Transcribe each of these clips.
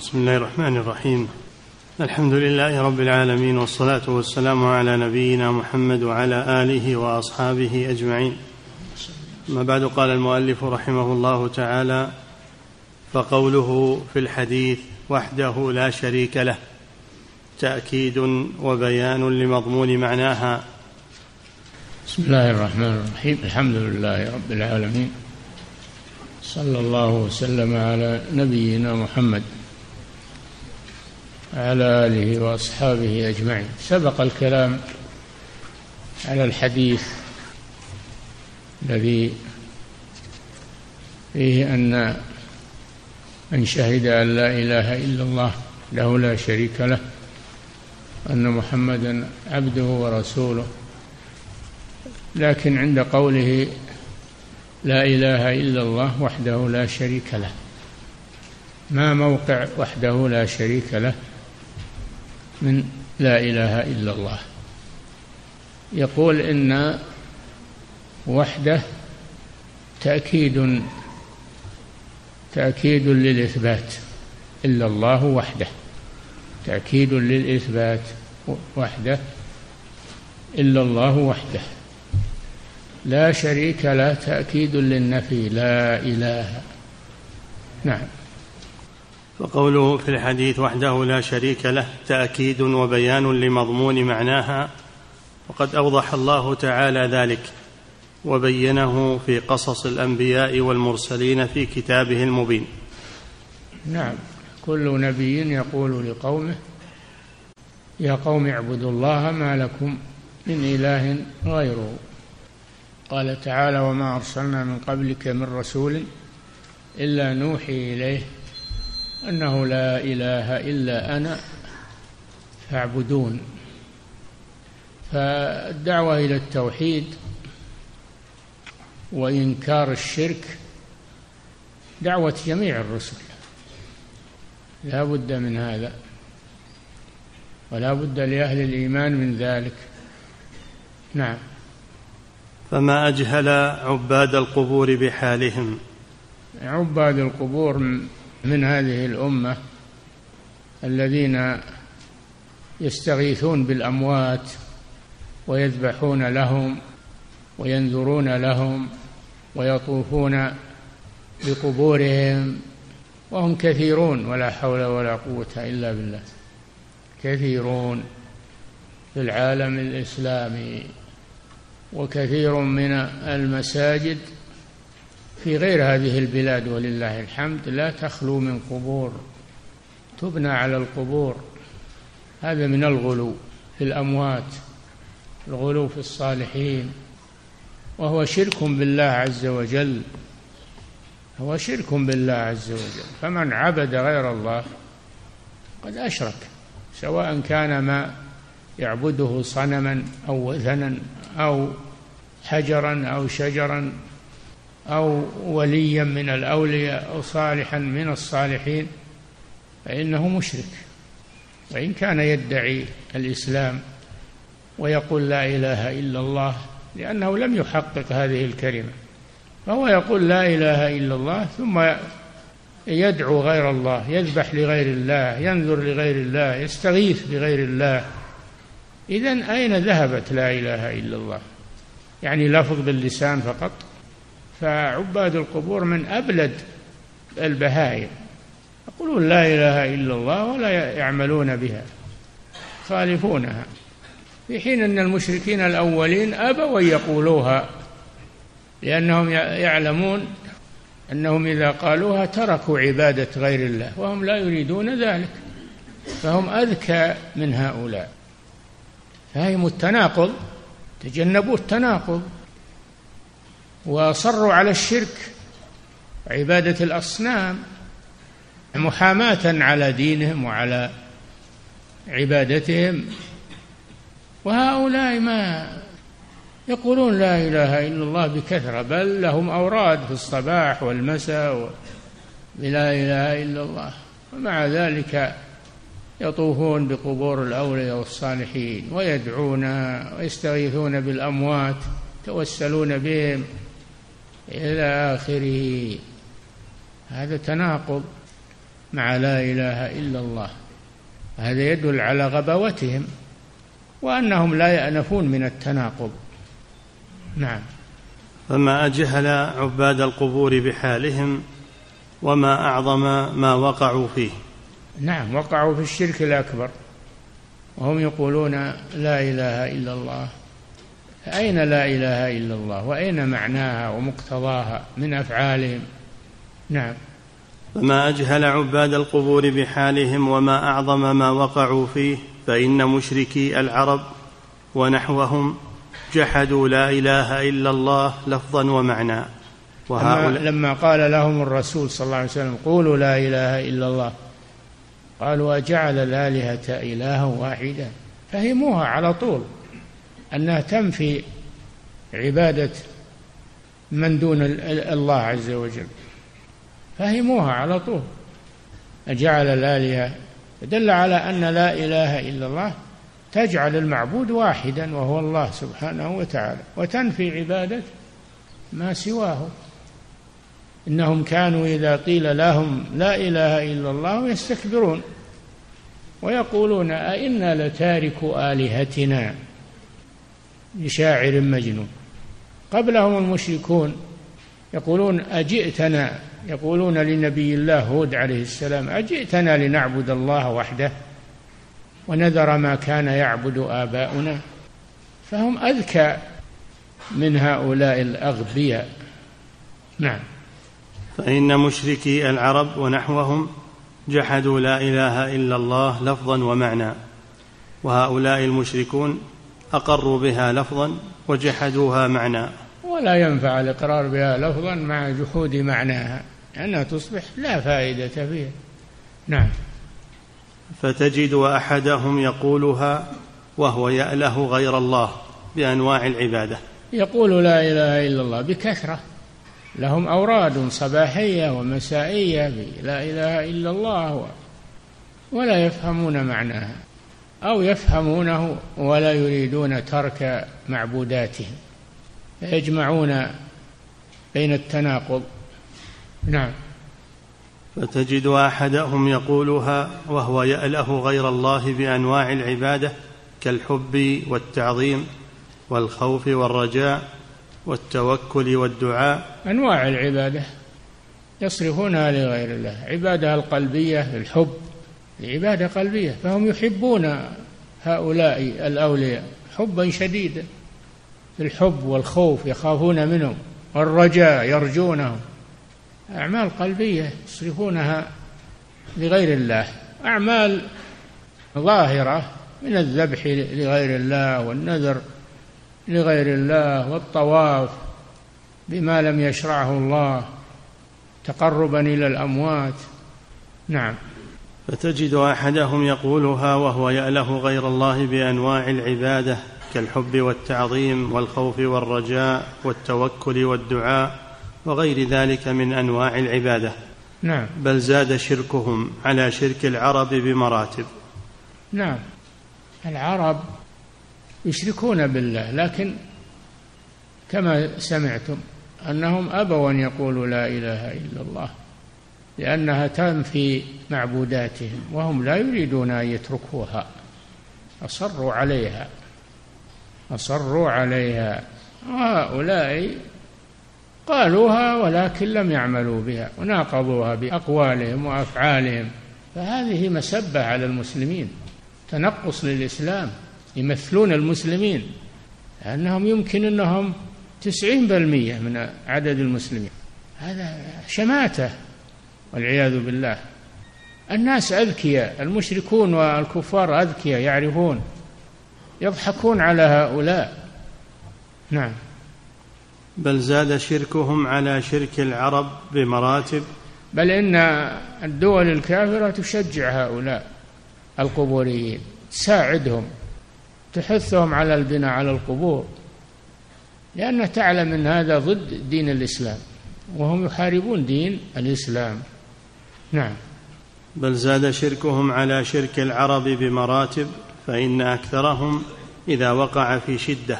بسم الله الرحمن الرحيم. الحمد لله رب العالمين والصلاة والسلام على نبينا محمد وعلى آله وأصحابه أجمعين. ما بعد قال المؤلف رحمه الله تعالى فقوله في الحديث وحده لا شريك له تأكيد وبيان لمضمون معناها. بسم الله الرحمن الرحيم. الحمد لله رب العالمين. صلى الله وسلم على نبينا محمد. وعلى آله وأصحابه أجمعين. سبق الكلام على الحديث الذي فيه أن من شهد أن لا إله إلا الله له لا شريك له أن محمدا عبده ورسوله. لكن عند قوله لا إله إلا الله وحده لا شريك له ما موقع وحده لا شريك له؟ من لا إله إلا الله. يقول إن وحده تأكيد تأكيد للإثبات. إلا الله وحده. تأكيد للإثبات وحده. إلا الله وحده. لا شريك له. تأكيد للنفي. لا إله. نعم. وقوله في الحديث وحده لا شريك له تأكيد وبيان لمضمون معناها وقد أوضح الله تعالى ذلك وبينه في قصص الأنبياء والمرسلين في كتابه المبين. نعم كل نبي يقول لقومه يا قوم اعبدوا الله ما لكم من إله غيره. قال تعالى وما أرسلنا من قبلك من رسول إلا نوحي إليه أنه لا إله إلا أنا فاعبدون. فالدعوة إلى التوحيد وإنكار الشرك دعوة جميع الرسل. لا بد من هذا ولا بد لأهل الإيمان من ذلك. نعم. فما أجهل عباد القبور بحالهم؟ عباد القبور من هذه الأمة الذين يستغيثون بالأموات ويذبحون لهم وينذرون لهم ويطوفون بقبورهم وهم كثيرون ولا حول ولا قوة إلا بالله. كثيرون في العالم الإسلامي وكثير من المساجد في غير هذه البلاد ولله الحمد لا تخلو من قبور تبنى على القبور. هذا من الغلو في الأموات الغلو في الصالحين. وهو شرك بالله عز وجل هو شرك بالله عز وجل. فمن عبد غير الله قد أشرك سواء كان ما يعبده صنما أو وثنا أو حجرا أو شجرا. أو وليا من الأولياء أو صالحا من الصالحين فإنه مشرك. وإن كان يدعي الإسلام ويقول لا إله إلا الله لأنه لم يحقق هذه الكلمة فهو يقول لا إله إلا الله ثم يدعو غير الله يذبح لغير الله ينذر لغير الله يستغيث بغير الله. إذا أين ذهبت لا إله إلا الله؟ يعني لفظ باللسان فقط؟ فعباد القبور من أبلد البهائم. يقولون لا إله إلا الله ولا يعملون بها خالفونها في حين أن المشركين الأولين أبوا أن يقولوها لأنهم يعلمون أنهم إذا قالوها تركوا عبادة غير الله وهم لا يريدون ذلك فهم أذكى من هؤلاء. فهم التناقض تجنبوا التناقض. وصروا على الشرك عبادة الأصنام محاماة على دينهم وعلى عبادتهم. وهؤلاء ما يقولون لا إله إلا الله بكثرة بل لهم أوراد في الصباح والمساء بلا إله إلا الله. ومع ذلك يطوفون بقبور الأولياء والصالحين ويدعون ويستغيثون بالأموات يتوسلون بهم. إلى آخره. هذا تناقض مع لا إله إلا الله. هذا يدل على غباوتهم وأنهم لا يأنفون من التناقض. نعم. فما أجهل عباد القبور بحالهم وما أعظم ما وقعوا فيه. نعم وقعوا في الشرك الأكبر. وهم يقولون لا إله إلا الله. أين لا إله إلا الله؟ وأين معناها ومقتضاها من أفعالهم؟ نعم. فما أجهل عباد القبور بحالهم وما أعظم ما وقعوا فيه فإن مشركي العرب ونحوهم جحدوا لا إله إلا الله لفظا ومعنى. وهؤلاء لما قال لهم الرسول صلى الله عليه وسلم قولوا لا إله إلا الله. قالوا أجعل الآلهة إلها واحدا. فهموها على طول. أنها تنفي عبادة من دون الله عز وجل. فهموها على طول. أجعل الآلهة دل على أن لا إله إلا الله تجعل المعبود واحدا وهو الله سبحانه وتعالى وتنفي عبادة ما سواه. إنهم كانوا إذا قيل لهم لا إله إلا الله يستكبرون ويقولون أئنا لتاركوا آلهتنا؟ لشاعر مجنون. قبلهم المشركون يقولون أجئتنا يقولون لنبي الله هود عليه السلام أجئتنا لنعبد الله وحده ونذر ما كان يعبد آباؤنا. فهم أذكى من هؤلاء الأغبياء. نعم. فإن مشركي العرب ونحوهم جحدوا لا إله إلا الله لفظا ومعنى. وهؤلاء المشركون أقروا بها لفظا وجحدوها معنى ولا ينفع الإقرار بها لفظا مع جحود معناها لأنها تصبح لا فائدة فيها. نعم. فتجد أحدهم يقولها وهو يأله غير الله بأنواع العبادة. يقول لا إله إلا الله بكثرة. لهم أوراد صباحية ومسائية لا إله إلا الله ولا يفهمون معناها. أو يفهمونه ولا يريدون ترك معبوداتهم يجمعون بين التناقض. نعم. فتجد أحدهم يقولها وهو يأله غير الله بأنواع العبادة كالحب والتعظيم والخوف والرجاء والتوكل والدعاء. أنواع العبادة يصرفونها لغير الله عبادة القلبية الحب عباده قلبية فهم يحبون هؤلاء الأولياء حبا شديدا. الحب والخوف يخافون منهم والرجاء يرجونهم. أعمال قلبية يصرفونها لغير الله. أعمال ظاهرة من الذبح لغير الله والنذر لغير الله والطواف بما لم يشرعه الله تقربا إلى الأموات. نعم. فتجد أحدهم يقولها وهو يأله غير الله بأنواع العبادة كالحب والتعظيم والخوف والرجاء والتوكل والدعاء وغير ذلك من أنواع العبادة. نعم. بل زاد شركهم على شرك العرب بمراتب. نعم. العرب يشركون بالله لكن كما سمعتم أنهم أبوا أن يقولوا لا إله إلا الله. لأنها تنفي معبوداتهم وهم لا يريدون أن يتركوها. أصروا عليها. أصروا عليها. وهؤلاء قالوها ولكن لم يعملوا بها وناقضوها بأقوالهم وأفعالهم. فهذه مسبة على المسلمين. تنقص للإسلام يمثلون المسلمين. لأنهم يمكن أنهم تسعين بالمية من عدد المسلمين. هذا شماتة. والعياذ بالله. الناس أذكياء المشركون والكفار أذكياء يعرفون يضحكون على هؤلاء. نعم. بل زاد شركهم على شرك العرب بمراتب. بل إن الدول الكافرة تشجع هؤلاء القبوريين. تساعدهم. تحثهم على البناء على القبور. لأنها تعلم أن هذا ضد دين الإسلام. وهم يحاربون دين الإسلام. نعم. بل زاد شركهم على شرك العرب بمراتب فإن أكثرهم إذا وقع في شدة.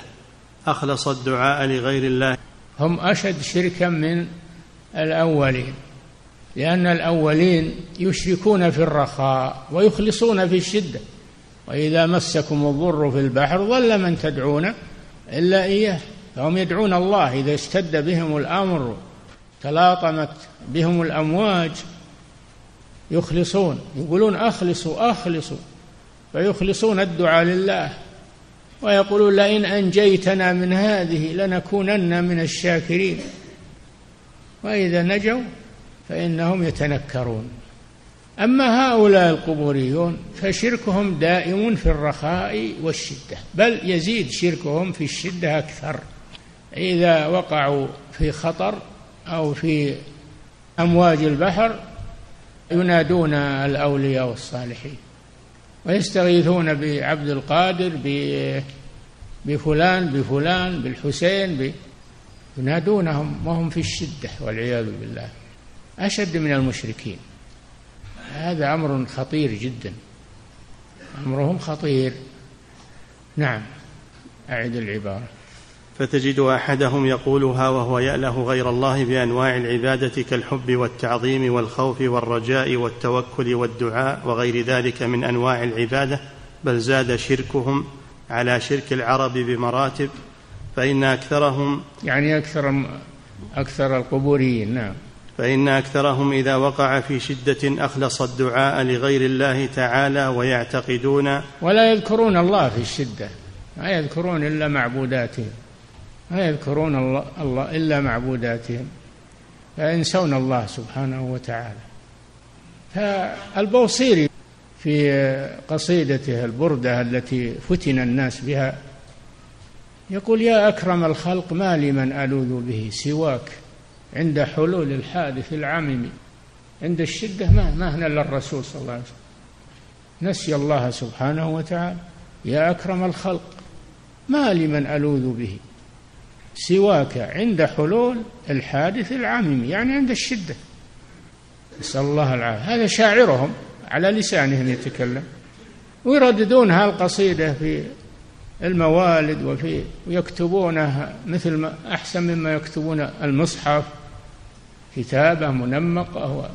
أخلص الدعاء لغير الله. هم أشد شركا من الأولين لأن الأولين يشركون في الرخاء ويخلصون في الشدة. وإذا مسكم الضر في البحر ظل من تدعون إلا إياه. فهم يدعون الله إذا اشتد بهم الأمر تلاطمت بهم الأمواج يخلصون يقولون أخلصوا أخلصوا. فيخلصون الدعاء لله. ويقولون لئن أنجيتنا من هذه لنكونن من الشاكرين. وإذا نجوا فإنهم يتنكرون. أما هؤلاء القبوريون فشركهم دائم في الرخاء والشدة بل يزيد شركهم في الشدة أكثر. إذا وقعوا في خطر أو في أمواج البحر ينادون الأولياء والصالحين ويستغيثون بعبد القادر بفلان بفلان بالحسين ينادونهم وهم في الشدة والعياذ بالله أشد من المشركين. هذا أمر خطير جدا. أمرهم خطير. نعم أعد العبارة. فتجد أحدهم يقولها وهو يأله غير الله بأنواع العبادة كالحب والتعظيم والخوف والرجاء والتوكل والدعاء وغير ذلك من أنواع العبادة بل زاد شركهم على شرك العرب بمراتب فإن أكثرهم يعني أكثر أكثر القبوريين نعم. فإن أكثرهم إذا وقع في شدة أخلص الدعاء لغير الله تعالى ويعتقدون ولا يذكرون الله في الشدة ما يذكرون إلا معبوداتهم ما يذكرون الله, الله إلا معبوداتهم فينسون الله سبحانه وتعالى. فالبوصيري في قصيدته البردة التي فتن الناس بها يقول يا أكرم الخلق ما لي من ألوذ به سواك عند حلول الحادث العمم عند الشدة ما ما هنا إلا الرسول صلى الله عليه وسلم. نسي الله سبحانه وتعالى يا أكرم الخلق ما لي من ألوذ به سواك عند حلول الحادث العميم يعني عند الشدة. نسأل الله العافية. هذا شاعرهم على لسانهم يتكلم ويرددون هالقصيدة في الموالد وفي ويكتبونها مثل ما أحسن مما يكتبون المصحف. كتابة منمقة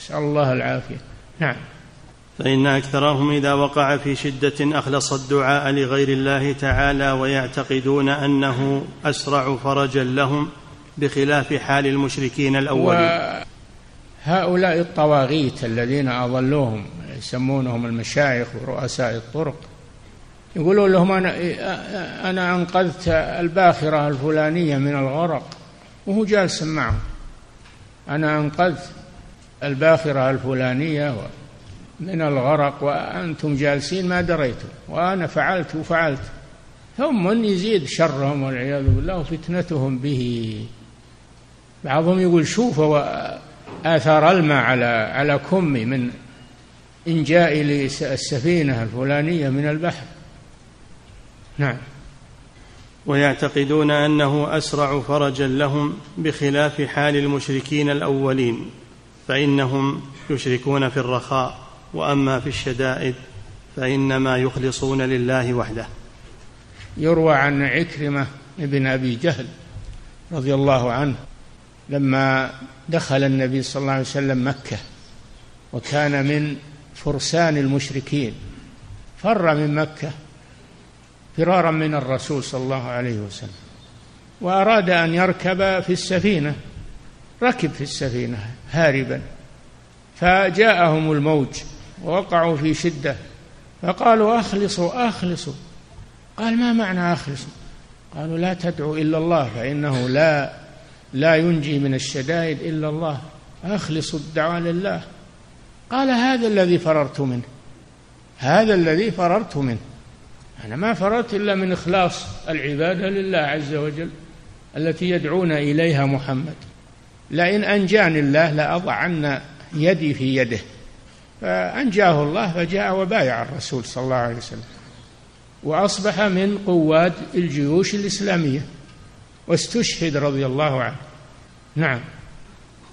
نسأل الله العافية. نعم. فإن أكثرهم إذا وقع في شدة أخلص الدعاء لغير الله تعالى ويعتقدون أنه أسرع فرجا لهم بخلاف حال المشركين الأولين. هؤلاء الطواغيت الذين أضلوهم يسمونهم المشايخ ورؤساء الطرق يقولون لهم أنا أنا أنقذت الباخرة الفلانية من الغرق وهو جالس معهم. أنا أنقذت الباخرة الفلانية من الغرق وأنتم جالسين ما دريتم وأنا فعلت وفعلت. ثم يزيد شرهم والعياذ بالله وفتنتهم به. بعضهم يقول شوفوا آثار الماء على على كمي من إنجاء السفينة الفلانية من البحر. نعم. ويعتقدون أنه أسرع فرجا لهم بخلاف حال المشركين الأولين فإنهم يشركون في الرخاء. وأما في الشدائد فإنما يخلصون لله وحده. يروى عن عكرمة بن أبي جهل رضي الله عنه لما دخل النبي صلى الله عليه وسلم مكة وكان من فرسان المشركين فر من مكة فرارا من الرسول صلى الله عليه وسلم وأراد أن يركب في السفينة ركب في السفينة هاربا فجاءهم الموج ووقعوا في شدة. فقالوا أخلصوا أخلصوا. قال ما معنى أخلصوا؟ قالوا لا تدعوا إلا الله فإنه لا لا ينجي من الشدائد إلا الله. أخلصوا الدعاء لله. قال هذا الذي فررت منه. هذا الذي فررت منه. أنا ما فررت إلا من إخلاص العبادة لله عز وجل التي يدعون إليها محمد. لئن أنجاني الله لأضعن يدي في يده. فأنجاه الله فجاء وبايع الرسول صلى الله عليه وسلم. وأصبح من قواد الجيوش الإسلامية. واستشهد رضي الله عنه. نعم.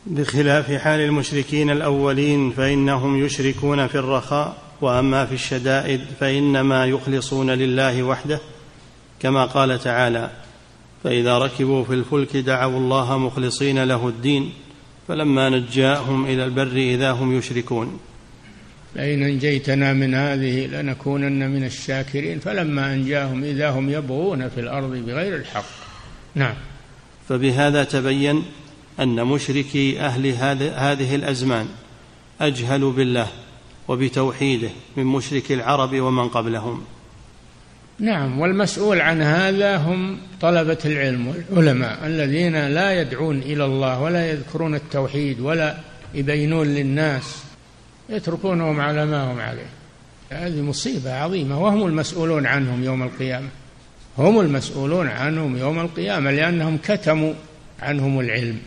بخلاف حال المشركين الأولين فإنهم يشركون في الرخاء وأما في الشدائد فإنما يخلصون لله وحده. كما قال تعالى فإذا ركبوا في الفلك دعوا الله مخلصين له الدين فلما نجاهم إلى البر إذا هم يشركون. لئن أنجيتنا من هذه لنكونن من الشاكرين. فلما أنجاهم إذا هم يبغون في الأرض بغير الحق. نعم. فبهذا تبين أن مشركي أهل هذه الأزمان أجهل بالله وبتوحيده من مشرك العرب ومن قبلهم. نعم. والمسؤول عن هذا هم طلبة العلم والعلماء الذين لا يدعون إلى الله ولا يذكرون التوحيد ولا يبينون للناس يتركونهم على ما هم عليه. هذه مصيبة عظيمة وهم المسؤولون عنهم يوم القيامة. هم المسؤولون عنهم يوم القيامة لأنهم كتموا عنهم العلم.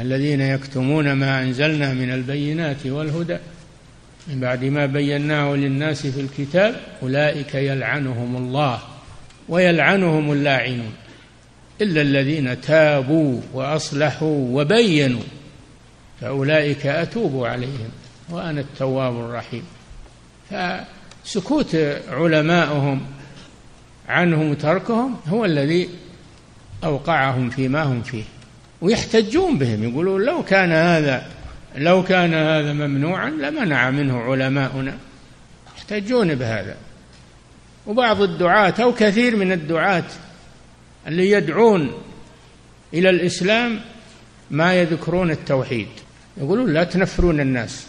الذين يكتمون ما أنزلنا من البينات والهدى من بعد ما بيناه للناس في الكتاب أولئك يلعنهم الله ويلعنهم اللاعنون. إلا الذين تابوا وأصلحوا وبينوا فأولئك أتوب عليهم. وأنا التواب الرحيم. فسكوت علمائهم عنهم وتركهم هو الذي أوقعهم فيما هم فيه. ويحتجون بهم يقولون لو كان هذا لو كان هذا ممنوعا لمنع منه علماؤنا. يحتجون بهذا. وبعض الدعاة أو كثير من الدعاة اللي يدعون إلى الإسلام ما يذكرون التوحيد. يقولون لا تنفرون الناس.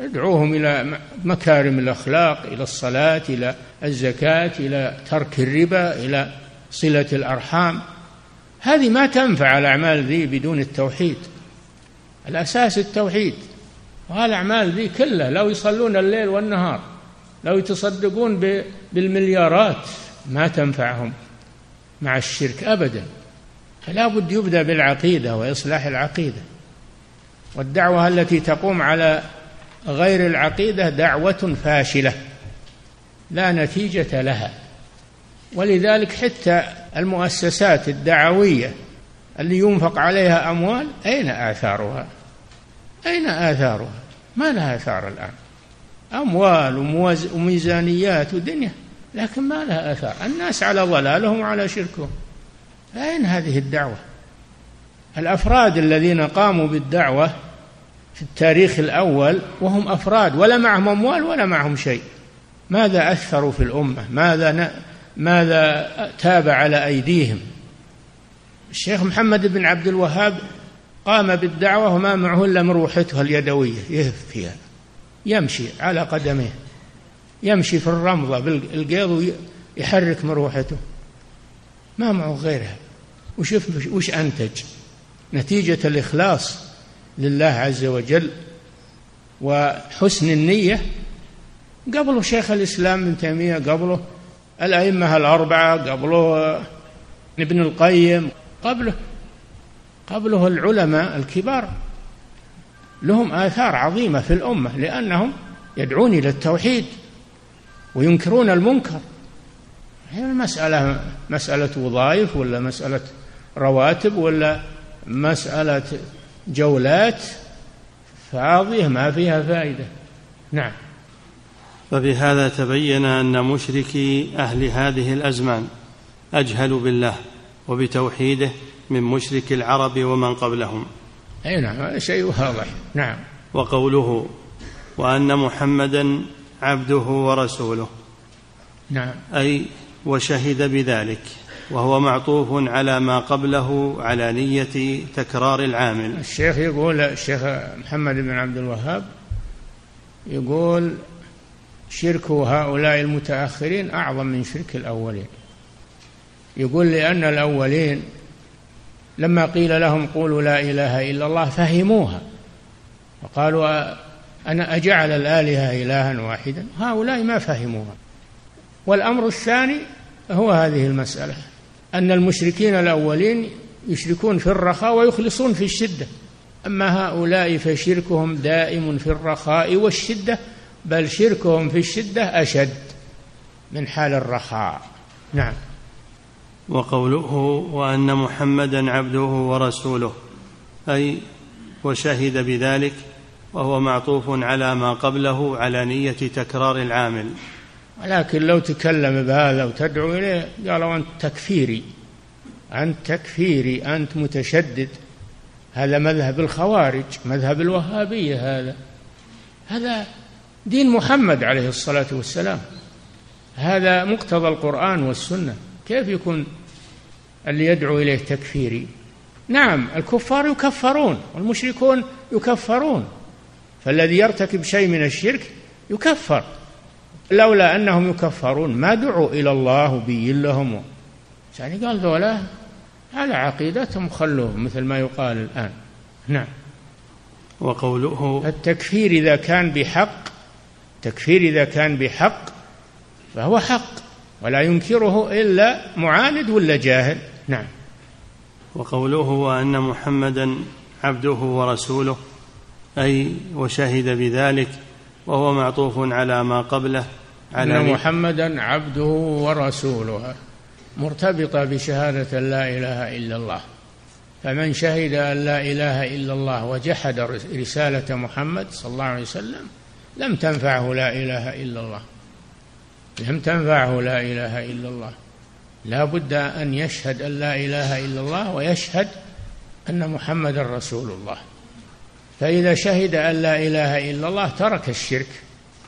ادعوهم إلى مكارم الأخلاق إلى الصلاة إلى الزكاة إلى ترك الربا إلى صلة الأرحام. هذه ما تنفع الأعمال ذي بدون التوحيد. الأساس التوحيد. وهالأعمال ذي كلها لو يصلون الليل والنهار لو يتصدقون بالمليارات ما تنفعهم مع الشرك أبدا. فلا بد يبدأ بالعقيدة وإصلاح العقيدة. والدعوة التي تقوم على غير العقيدة دعوة فاشلة. لا نتيجة لها. ولذلك حتى المؤسسات الدعوية اللي ينفق عليها أموال أين آثارها؟ أين آثارها؟ ما لها آثار الآن. أموال وميزانيات ودنيا لكن ما لها آثار. الناس على ضلالهم وعلى شركهم. أين هذه الدعوة؟ الأفراد الذين قاموا بالدعوة في التاريخ الأول وهم أفراد ولا معهم أموال ولا معهم شيء. ماذا أثروا في الأمة؟ ماذا ماذا تاب على أيديهم؟ الشيخ محمد بن عبد الوهاب قام بالدعوة وما معه إلا مروحته اليدوية يهف فيها يمشي على قدميه يمشي في الرمضة بالقيض ويحرك مروحته ما معه غيرها. وشوف وش أنتج؟ نتيجة الإخلاص. لله عز وجل وحسن النية قبله شيخ الإسلام ابن تيمية قبله الأئمة الأربعة قبله ابن القيم قبله قبله العلماء الكبار. لهم آثار عظيمة في الأمة لأنهم يدعون إلى التوحيد وينكرون المنكر. هي المسألة مسألة وظائف ولا مسألة رواتب ولا مسألة جولات فاضية ما فيها فائدة. نعم. فبهذا تبين أن مشركي أهل هذه الأزمان أجهل بالله وبتوحيده من مشرك العرب ومن قبلهم. أي نعم هذا شيء واضح. نعم. وقوله وأن محمدا عبده ورسوله. نعم. أي وشهد بذلك. وهو معطوف على ما قبله على نية تكرار العامل. الشيخ يقول الشيخ محمد بن عبد الوهاب يقول شرك هؤلاء المتأخرين أعظم من شرك الأولين. يقول لأن الأولين لما قيل لهم قولوا لا إله إلا الله فهموها وقالوا أنا أجعل الآلهة إلها واحدا؟ هؤلاء ما فهموها. والأمر الثاني هو هذه المسألة. أن المشركين الأولين يشركون في الرخاء ويخلصون في الشدة. أما هؤلاء فشركهم دائم في الرخاء والشدة بل شركهم في الشدة أشد من حال الرخاء. نعم. وقوله وأن محمدا عبده ورسوله أي وشهد بذلك وهو معطوف على ما قبله على نية تكرار العامل. ولكن لو تكلم بهذا وتدعو إليه قالوا أنت تكفيري أنت تكفيري أنت متشدد. هذا مذهب الخوارج مذهب الوهابية هذا. هذا دين محمد عليه الصلاة والسلام. هذا مقتضى القرآن والسنة. كيف يكون اللي يدعو إليه تكفيري؟ نعم الكفار يكفرون والمشركون يكفرون. فالذي يرتكب شيء من الشرك يكفر. لولا أنهم يكفرون ما دعوا إلى الله بين لهم. يعني قال ذولا على عقيدتهم خلوهم مثل ما يقال الآن. نعم. وقوله التكفير إذا كان بحق تكفير إذا كان بحق فهو حق ولا ينكره إلا معاند ولا جاهل. نعم. وقوله وأن محمدا عبده ورسوله أي وشهد بذلك وهو معطوف على ما قبله على أن محمدا عبده ورسوله مرتبطة بشهادة لا إله إلا الله. فمن شهد أن لا إله إلا الله وجحد رسالة محمد صلى الله عليه وسلم لم تنفعه لا إله إلا الله. لم تنفعه لا إله إلا الله. لا بد أن يشهد أن لا إله إلا الله ويشهد أن محمد رسول الله. فإذا شهد أن لا إله إلا الله ترك الشرك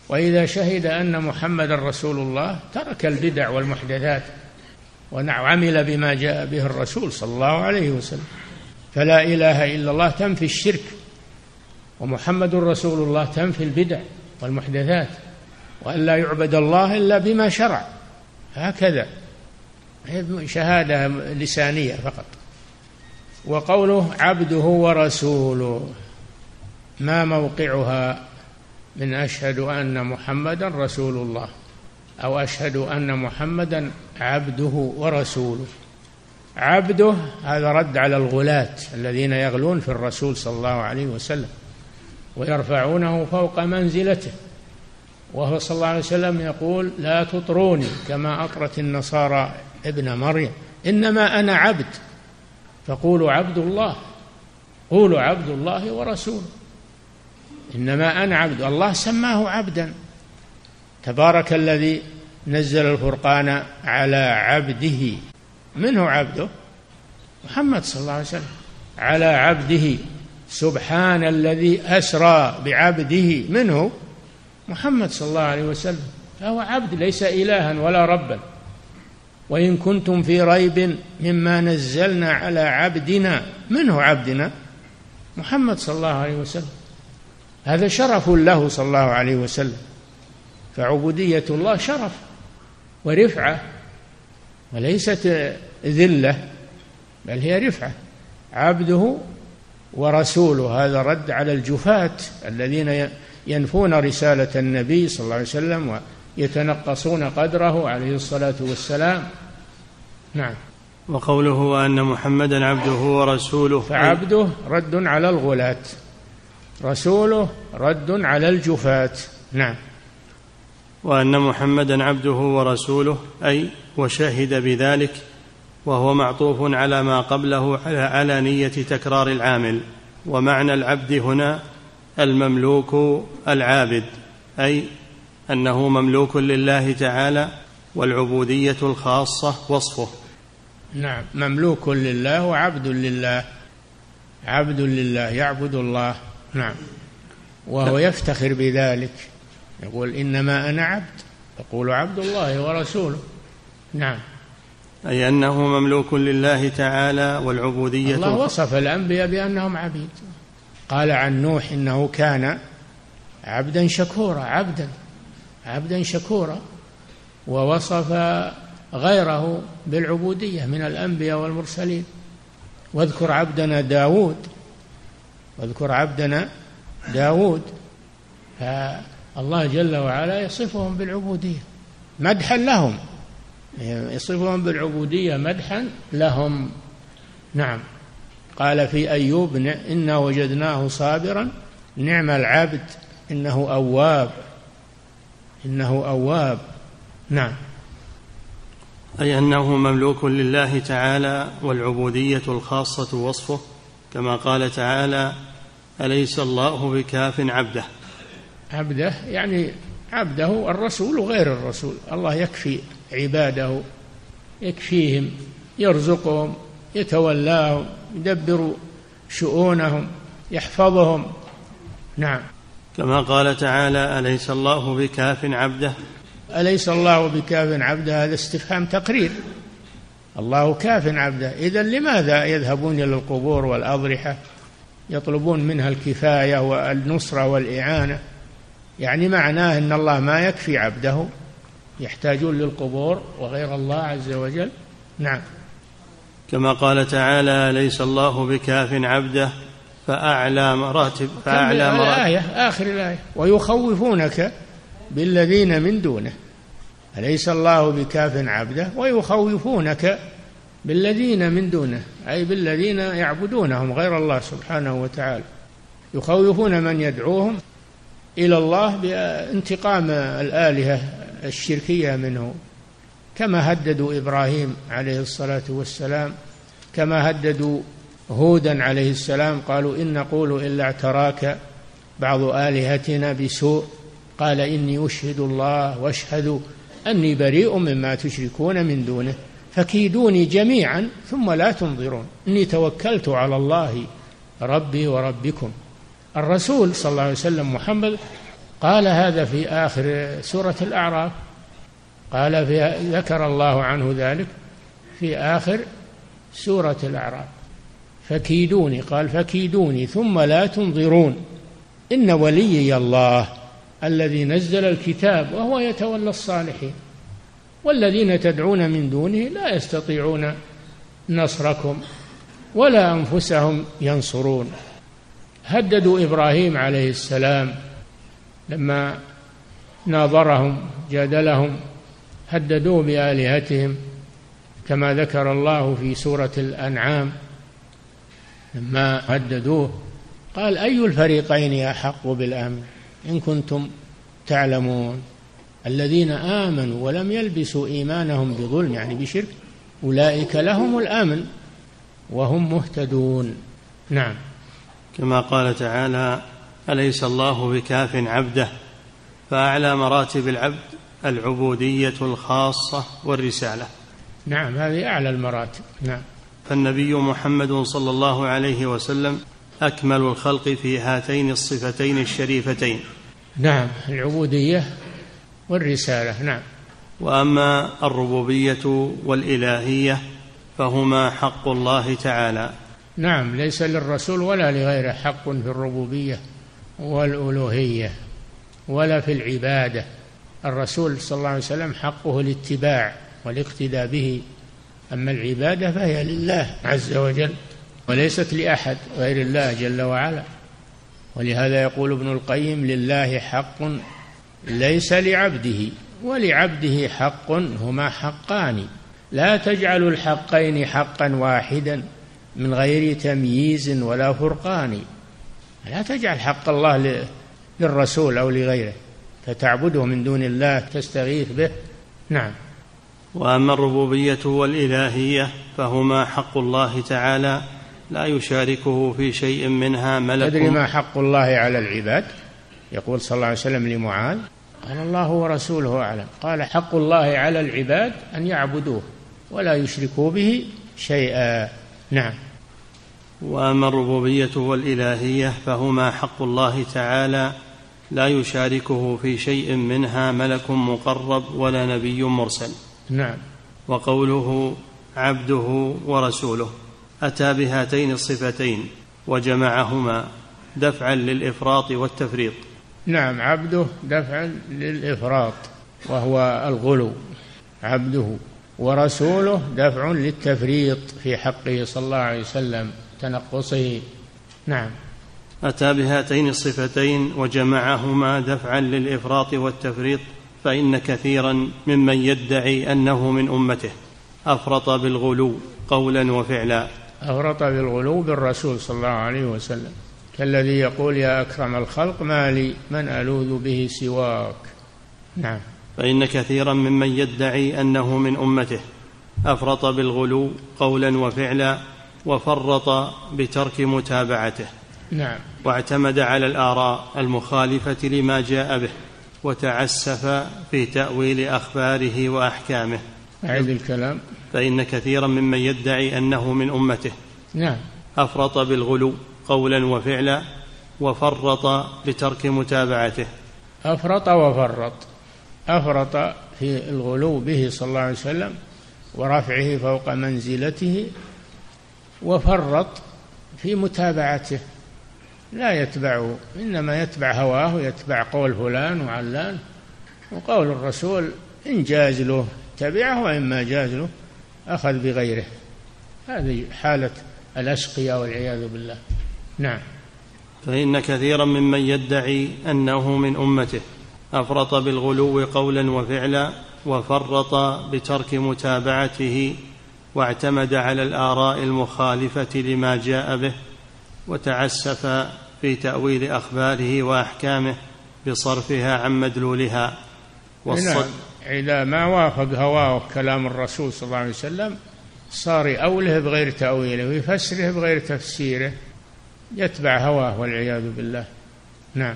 وإذا شهد أن محمد رسول الله ترك البدع والمحدثات وعمل بما جاء به الرسول صلى الله عليه وسلم. فلا إله إلا الله تنفي الشرك ومحمد رسول الله تنفي البدع والمحدثات وأن لا يعبد الله إلا بما شرع. هكذا. شهادة لسانية فقط. وقوله عبده ورسوله. ما موقعها من أشهد أن محمدا رسول الله أو أشهد أن محمدا عبده ورسوله. عبده هذا رد على الغلاة الذين يغلون في الرسول صلى الله عليه وسلم ويرفعونه فوق منزلته. وهو صلى الله عليه وسلم يقول لا تطروني كما أطرت النصارى ابن مريم إنما أنا عبد فقولوا عبد الله قولوا عبد الله ورسوله. إنما أنا عبد. الله سماه عبدا. تبارك الذي نزل الفرقان على عبده. من هو عبده؟ محمد صلى الله عليه وسلم. على عبده. سبحان الذي أسرى بعبده. منه محمد صلى الله عليه وسلم. فهو عبد ليس إلها ولا ربا. وإن كنتم في ريب مما نزلنا على عبدنا. منه عبدنا؟ محمد صلى الله عليه وسلم. هذا شرف له صلى الله عليه وسلم. فعبودية الله شرف ورفعة وليست ذلة بل هي رفعة. عبده ورسوله هذا رد على الجفاة الذين ينفون رسالة النبي صلى الله عليه وسلم ويتنقصون قدره عليه الصلاة والسلام. نعم. وقوله أن محمدا عبده ورسوله. فعبده رد على الغلاة. رسوله رد على الجفاة. نعم. وأن محمدا عبده ورسوله أي وشهد بذلك وهو معطوف على ما قبله على نية تكرار العامل. ومعنى العبد هنا المملوك العابد أي أنه مملوك لله تعالى والعبودية الخاصة وصفه. نعم. مملوك لله وعبد لله. عبد لله يعبد الله. نعم. وهو يفتخر بذلك. يقول إنما أنا عبد. يقول عبد الله ورسوله. نعم. أي أنه مملوك لله تعالى والعبودية الله وصف الأنبياء بأنهم عبيد. قال عن نوح إنه كان عبدا شكورا عبدا عبدا شكورا ووصف غيره بالعبودية من الأنبياء والمرسلين. واذكر عبدنا داود. واذكر عبدنا داود فالله جل وعلا يصفهم بالعبودية مدحا لهم. يصفهم بالعبودية مدحا لهم. نعم. قال في أيوب إنا وجدناه صابرا نعم العبد إنه أواب إنه أواب. نعم. أي أنه مملوك لله تعالى والعبودية الخاصة وصفه كما قال تعالى أليس الله بكاف عبده؟ عبده يعني عبده الرسول وغير الرسول. الله يكفي عباده يكفيهم يرزقهم يتولاهم يدبر شؤونهم يحفظهم. نعم. كما قال تعالى أليس الله بكاف عبده؟ أليس الله بكاف عبده؟ هذا استفهام تقرير. الله كاف عبده. إذا لماذا يذهبون إلى القبور والأضرحة؟ يطلبون منها الكفاية والنصرة والإعانة. يعني معناه أن الله ما يكفي عبده يحتاجون للقبور وغير الله عز وجل. نعم. كما قال تعالى ليس الله بكاف عبده فأعلى مراتب فأعلى مراتب الآية؟ آخر الآية. ويخوفونك بالذين من دونه. أليس الله بكاف عبده؟ ويخوفونك بالذين من دونه أي بالذين يعبدونهم غير الله سبحانه وتعالى. يخوفون من يدعوهم إلى الله بانتقام الآلهة الشركية منه. كما هددوا إبراهيم عليه الصلاة والسلام كما هددوا هودا عليه السلام قالوا إن نقول إلا اعتراك بعض آلهتنا بسوء. قال إني أشهد الله واشهدوا أني بريء مما تشركون من دونه. فكيدوني جميعا ثم لا تنظرون. إني توكلت على الله ربي وربكم. الرسول صلى الله عليه وسلم محمد قال هذا في آخر سورة الأعراف. قال في ذكر الله عنه ذلك في آخر سورة الأعراف. فكيدوني قال فكيدوني ثم لا تنظرون. إن وليي الله الذي نزل الكتاب وهو يتولى الصالحين. والذين تدعون من دونه لا يستطيعون نصركم ولا أنفسهم ينصرون. هددوا إبراهيم عليه السلام لما ناظرهم جادلهم هددوه بآلهتهم كما ذكر الله في سورة الأنعام. لما هددوه قال أي الفريقين أحق بالأمن؟ إن كنتم تعلمون. الذين آمنوا ولم يلبسوا إيمانهم بظلم يعني بشرك أولئك لهم الأمن وهم مهتدون. نعم. كما قال تعالى أليس الله بكاف عبده؟ فأعلى مراتب العبد العبودية الخاصة والرسالة. نعم هذه أعلى المراتب. نعم. فالنبي محمد صلى الله عليه وسلم أكمل الخلق في هاتين الصفتين الشريفتين. نعم العبودية والرسالة نعم. وأما الربوبية والإلهية فهما حق الله تعالى. نعم ليس للرسول ولا لغيره حق في الربوبية والألوهية ولا في العبادة. الرسول صلى الله عليه وسلم حقه الاتباع والاقتداء به. أما العبادة فهي لله عز وجل وليست لأحد غير الله جل وعلا. ولهذا يقول ابن القيم لله حق ليس لعبده ولعبده حق هما حقان. لا تجعل الحقين حقا واحدا من غير تمييز ولا فرقان. لا تجعل حق الله للرسول أو لغيره. فتعبده من دون الله تستغيث به. نعم. وأما الربوبية والإلهية فهما حق الله تعالى لا يشاركه في شيء منها ملك. تدري ما حق الله على العباد؟ يقول صلى الله عليه وسلم لمعاذ قال الله ورسوله أعلم. قال حق الله على العباد أن يعبدوه ولا يشركوا به شيئا. نعم. وأما الربوبية والإلهية فهما حق الله تعالى لا يشاركه في شيء منها ملك مقرب ولا نبي مرسل. نعم. وقوله عبده ورسوله أتى بهاتين الصفتين وجمعهما دفعا للإفراط والتفريط. نعم عبده دفعا للإفراط وهو الغلو. عبده ورسوله دفع للتفريط في حقه صلى الله عليه وسلم تنقصه. نعم. أتى بهاتين الصفتين وجمعهما دفعا للإفراط والتفريط فإن كثيرا ممن يدعي أنه من أمته. أفرط بالغلو قولا وفعلا. أفرط بالغلو بالرسول صلى الله عليه وسلم. كالذي يقول يا أكرم الخلق ما لي من ألوذ به سواك. نعم. فإن كثيرا ممن يدعي أنه من أمته أفرط بالغلو قولا وفعلا وفرط بترك متابعته. نعم. واعتمد على الآراء المخالفة لما جاء به وتعسف في تأويل أخباره وأحكامه. أعيد الكلام. فإن كثيرا ممن يدعي أنه من أمته نعم. أفرط بالغلو قولا وفعلا وفرط بترك متابعته. أفرط وفرط. أفرط في الغلو به صلى الله عليه وسلم ورفعه فوق منزلته وفرط في متابعته. لا يتبعه إنما يتبع هواه يتبع قول فلان وعلان وقول الرسول إن جاز له تبعه وإن ما جاز له أخذ بغيره. هذه حالة الأشقياء والعياذ بالله. نعم. فإن كثيرا ممن يدعي أنه من أمته أفرط بالغلو قولا وفعلا وفرط بترك متابعته واعتمد على الآراء المخالفة لما جاء به وتعسف في تأويل أخباره وأحكامه بصرفها عن مدلولها. والصد إذا ما وافق هواه كلام الرسول صلى الله عليه وسلم صار يأوله بغير تأويله ويفسره بغير تفسيره. يتبع هواه والعياذ بالله. نعم.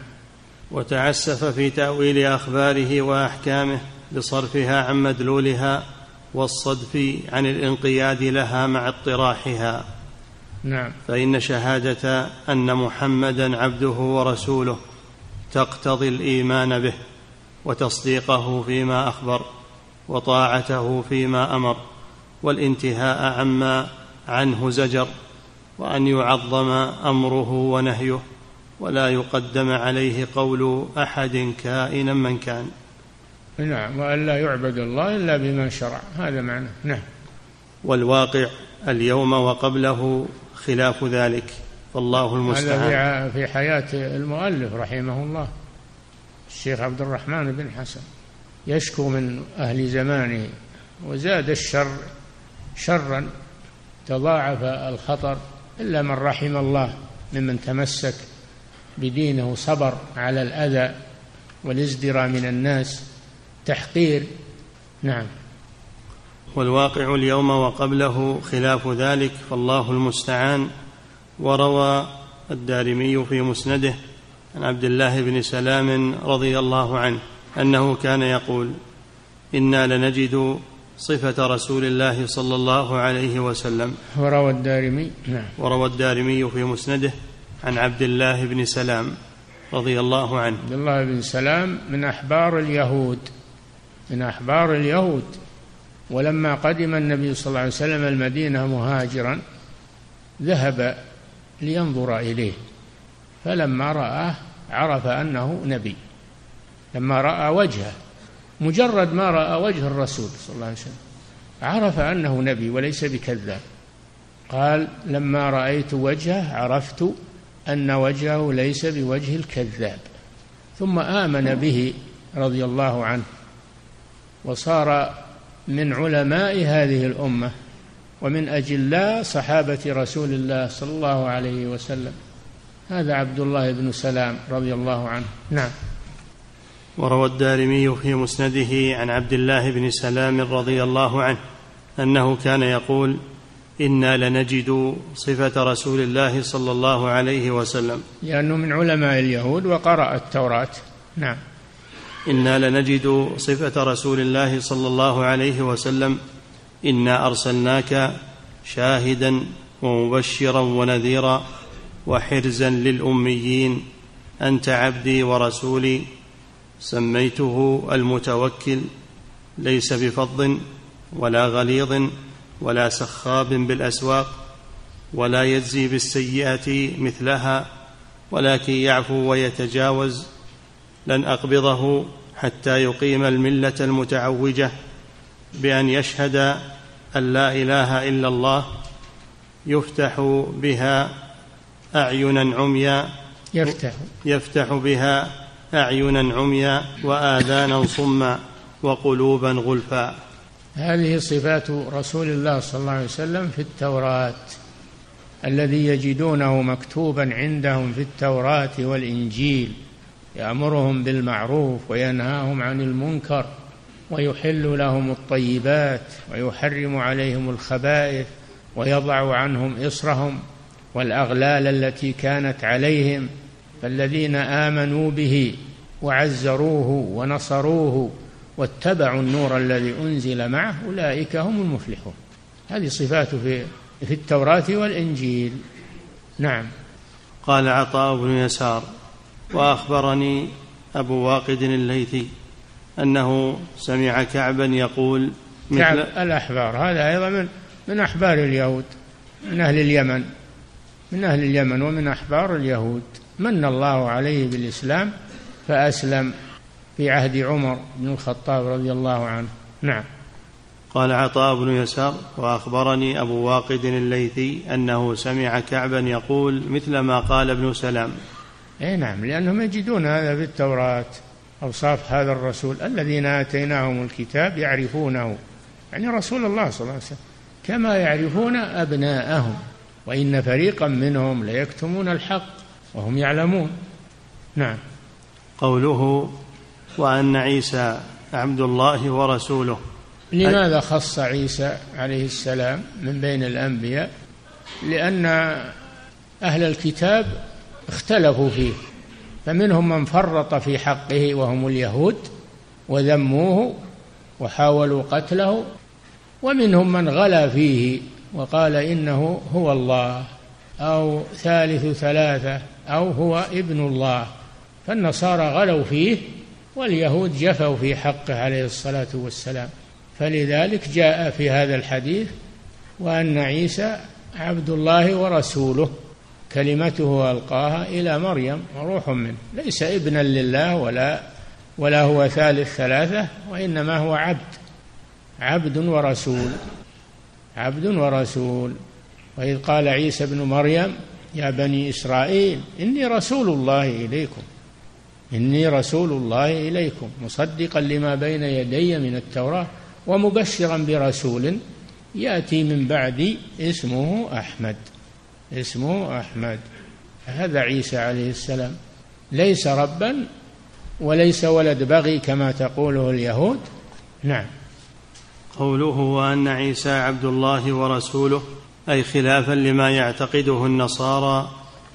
وتعسف في تأويل أخباره وأحكامه بصرفها عن مدلولها والصدف عن الانقياد لها مع اطراحها. نعم. فإن شهادة أن محمدا عبده ورسوله تقتضي الإيمان به وتصديقه فيما أخبر وطاعته فيما أمر والانتهاء عما عنه زجر وأن يعظم أمره ونهيه ولا يقدم عليه قول أحد كائنا من كان. نعم وأن لا يعبد الله إلا بما شرع هذا معنى. نعم. والواقع اليوم وقبله خلاف ذلك والله المستعان. هذا في حياة المؤلف رحمه الله الشيخ عبد الرحمن بن حسن. يشكو من أهل زمانه وزاد الشر شرا تضاعف الخطر إلا من رحم الله ممن تمسك بدينه صبر على الأذى والازدراء من الناس. تحقير. نعم. والواقع اليوم وقبله خلاف ذلك فالله المستعان. وروى الدارمي في مسنده عن عبد الله بن سلام رضي الله عنه أنه كان يقول إنا لنجد صفة رسول الله صلى الله عليه وسلم. وروى الدارمي نعم. وروى الدارمي في مسنده عن عبد الله بن سلام رضي الله عنه. عبد الله بن سلام من أحبار اليهود من أحبار اليهود. ولما قدم النبي صلى الله عليه وسلم المدينة مهاجرا ذهب لينظر إليه. فلما رآه عرف أنه نبي. لما رأى وجهه مجرد ما رأى وجه الرسول صلى الله عليه وسلم عرف أنه نبي وليس بكذاب. قال لما رأيت وجهه عرفت أن وجهه ليس بوجه الكذاب. ثم آمن به رضي الله عنه وصار من علماء هذه الأمة ومن أجلاء صحابة رسول الله صلى الله عليه وسلم. هذا عبد الله بن سلام رضي الله عنه. نعم. وروى الدارمي في مسنده عن عبد الله بن سلام رضي الله عنه أنه كان يقول إنا لنجد صفة رسول الله صلى الله عليه وسلم. لأنه من علماء اليهود وقرأ التوراة. نعم. إنا لنجد صفة رسول الله صلى الله عليه وسلم. إنا أرسلناك شاهدا ومبشرا ونذيرا وحرزا للأميين. أنت عبدي ورسولي سميته المتوكل ليس بفظ ولا غليظ ولا سخاب بالأسواق ولا يجزي بالسيئه مثلها ولكن يعفو ويتجاوز. لن أقبضه حتى يقيم الملة المتعوجة بأن يشهد أن لا إله إلا الله يفتح بها أعينا عميا يفتح. يفتح بها أعينا عميا وآذانا صما وقلوبا غلفا. هذه صفات رسول الله صلى الله عليه وسلم في التوراة الذي يجدونه مكتوبا عندهم في التوراة والإنجيل يأمرهم بالمعروف وينهاهم عن المنكر ويحل لهم الطيبات ويحرم عليهم الخبائث ويضع عنهم إصرهم والأغلال التي كانت عليهم فالذين آمنوا به وعزروه ونصروه واتبعوا النور الذي أنزل معه أولئك هم المفلحون. هذه صفاته في في التوراة والإنجيل. نعم. قال عطاء بن يسار وأخبرني أبو واقد الليثي أنه سمع كعبا يقول مثل كعب الأحبار. هذا أيضا من من أحبار اليهود من أهل اليمن من أهل اليمن ومن أحبار اليهود. من الله عليه بالإسلام فأسلم في عهد عمر بن الخطاب رضي الله عنه. نعم. قال عطاء بن يسار وأخبرني أبو واقد الليثي أنه سمع كعبا يقول مثل ما قال ابن سلام. إي نعم لأنهم يجدون هذا في التوراة أوصاف هذا الرسول الذين آتيناهم الكتاب يعرفونه. يعني رسول الله صلى الله عليه وسلم كما يعرفون أبناءهم وإن فريقا منهم ليكتمون الحق. وهم يعلمون. نعم. قوله وأن عيسى عبد الله ورسوله. لماذا خص عيسى عليه السلام من بين الأنبياء؟ لأن أهل الكتاب اختلفوا فيه فمنهم من فرط في حقه وهم اليهود وذموه وحاولوا قتله ومنهم من غلا فيه وقال إنه هو الله أو ثالث ثلاثة أو هو ابن الله. فالنصارى غلوا فيه واليهود جفوا في حقه عليه الصلاة والسلام. فلذلك جاء في هذا الحديث وأن عيسى عبد الله ورسوله كلمته ألقاها إلى مريم وروح منه. ليس ابنا لله ولا ولا هو ثالث ثلاثة وإنما هو عبد عبد ورسول عبد ورسول. وإذ قال عيسى ابن مريم يا بني إسرائيل إني رسول الله إليكم. إني رسول الله إليكم مصدقا لما بين يدي من التوراة ومبشرا برسول يأتي من بعدي اسمه أحمد. اسمه أحمد. هذا عيسى عليه السلام. ليس ربا وليس ولد بغي كما تقوله اليهود. نعم. قوله وأن عيسى عبد الله ورسوله أي خلافا لما يعتقده النصارى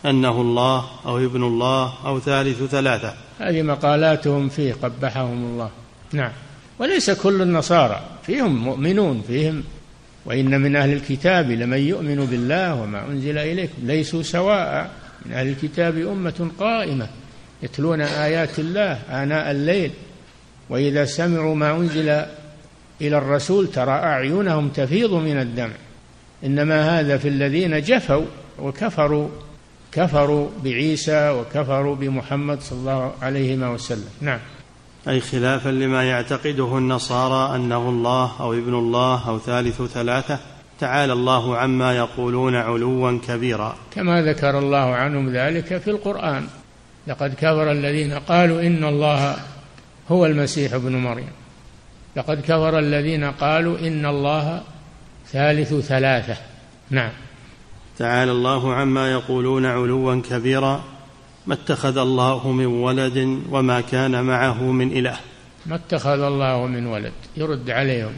أنه الله أو ابن الله أو ثالث ثلاثة. هذه مقالاتهم فيه قبحهم الله. نعم. وليس كل النصارى فيهم مؤمنون فيهم وإن من أهل الكتاب لمن يؤمن بالله وما أنزل إليكم. ليسوا سواء من أهل الكتاب أمة قائمة يتلون آيات الله آناء الليل. وإذا سمعوا ما أنزل إلى الرسول ترى أعينهم تفيض من الدمع. إنما هذا في الذين جفوا وكفروا كفروا بعيسى وكفروا بمحمد صلى الله عليه وسلم. نعم. أي خلافا لما يعتقده النصارى أنه الله أو ابن الله أو ثالث ثلاثة تعالى الله عما يقولون علوا كبيرا. كما ذكر الله عنهم ذلك في القرآن. لقد كفر الذين قالوا إن الله هو المسيح ابن مريم. لقد كفر الذين قالوا إن الله ثالث ثلاثة. نعم. تعالى الله عما يقولون علوا كبيرا ما اتخذ الله من ولد وما كان معه من إله. ما اتخذ الله من ولد. يرد عليهم.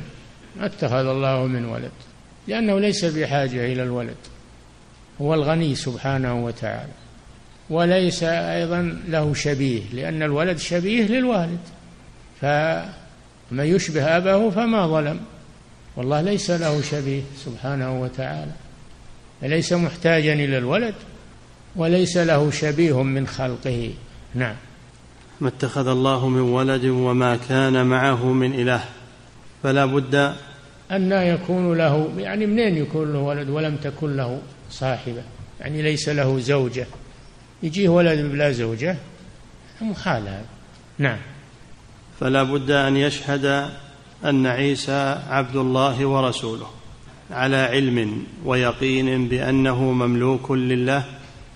ما اتخذ الله من ولد. لأنه ليس بحاجة إلى الولد. هو الغني سبحانه وتعالى. وليس أيضا له شبيه لأن الولد شبيه للوالد. فمن يشبه أباه فما ظلم. والله ليس له شبيه سبحانه وتعالى. فليس محتاجا إلى الولد وليس له شبيه من خلقه. نعم. ما اتخذ الله من ولد وما كان معه من إله. فلا بد أن يكون له يعني منين يكون له ولد ولم تكن له صاحبة؟ يعني ليس له زوجة. يجيه ولد بلا زوجة؟ محال هذا نعم. فلا بد أن يشهد أن عيسى عبد الله ورسوله على علم ويقين بأنه مملوك لله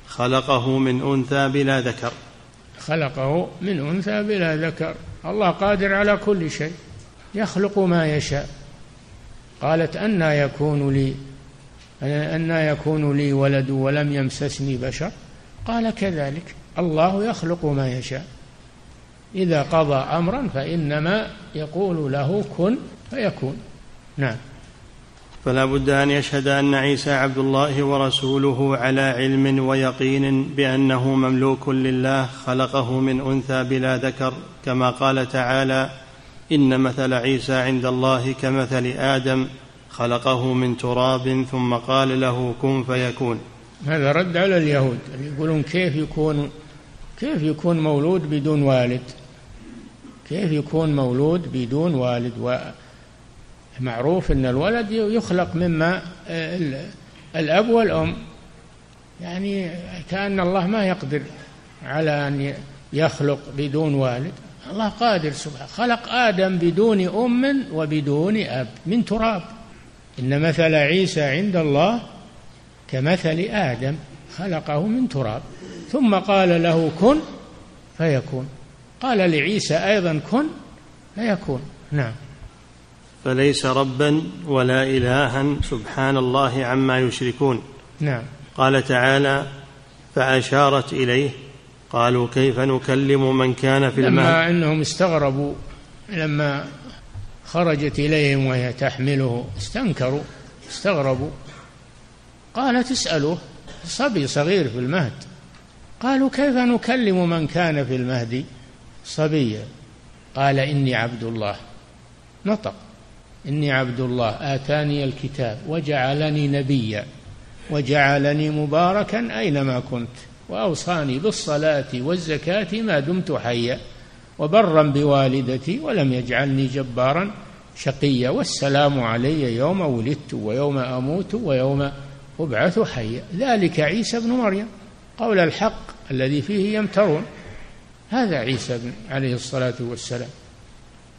خلقه من أنثى بلا ذكر. خلقه من أنثى بلا ذكر. الله قادر على كل شيء يخلق ما يشاء. قالت أنى يكون لي أنى يكون لي ولد ولم يمسسني بشر؟ قال كذلك. الله يخلق ما يشاء. إذا قضى أمرا فإنما يقول له كن فيكون. نعم. فلا بد أن يشهد أن عيسى عبد الله ورسوله على علم ويقين بأنه مملوك لله خلقه من أنثى بلا ذكر كما قال تعالى إن مثل عيسى عند الله كمثل آدم خلقه من تراب ثم قال له كن فيكون. هذا رد على اليهود يقولون كيف يكون كيف يكون مولود بدون والد؟ كيف يكون مولود بدون والد؟ ومعروف أن الولد يخلق مما الأب والأم. يعني كأن الله ما يقدر على أن يخلق بدون والد. الله قادر سبحانه. خلق آدم بدون أم وبدون أب من تراب. إن مثل عيسى عند الله كمثل آدم خلقه من تراب. ثم قال له كن فيكون. قال لعيسى أيضا كن فيكون نعم. فليس ربا ولا الها سبحان الله عما يشركون. نعم. قال تعالى فأشارت إليه قالوا كيف نكلم من كان في المهد؟ لما إنهم استغربوا لما خرجت إليهم وهي تحمله استنكروا استغربوا. قالت اسالوه صبي صغير في المهد. قالوا كيف نكلم من كان في المهد؟ صبيا. قال إني عبد الله. نطق. إني عبد الله. آتاني الكتاب وجعلني نبيا. وجعلني مباركا أينما كنت. وأوصاني بالصلاة والزكاة ما دمت حيا. وبرا بوالدتي ولم يجعلني جبارا شقيا. والسلام علي يوم ولدت ويوم أموت ويوم أبعث حيا. ذلك عيسى ابن مريم. قول الحق الذي فيه يمترون. هذا عيسى بن عليه الصلاة والسلام.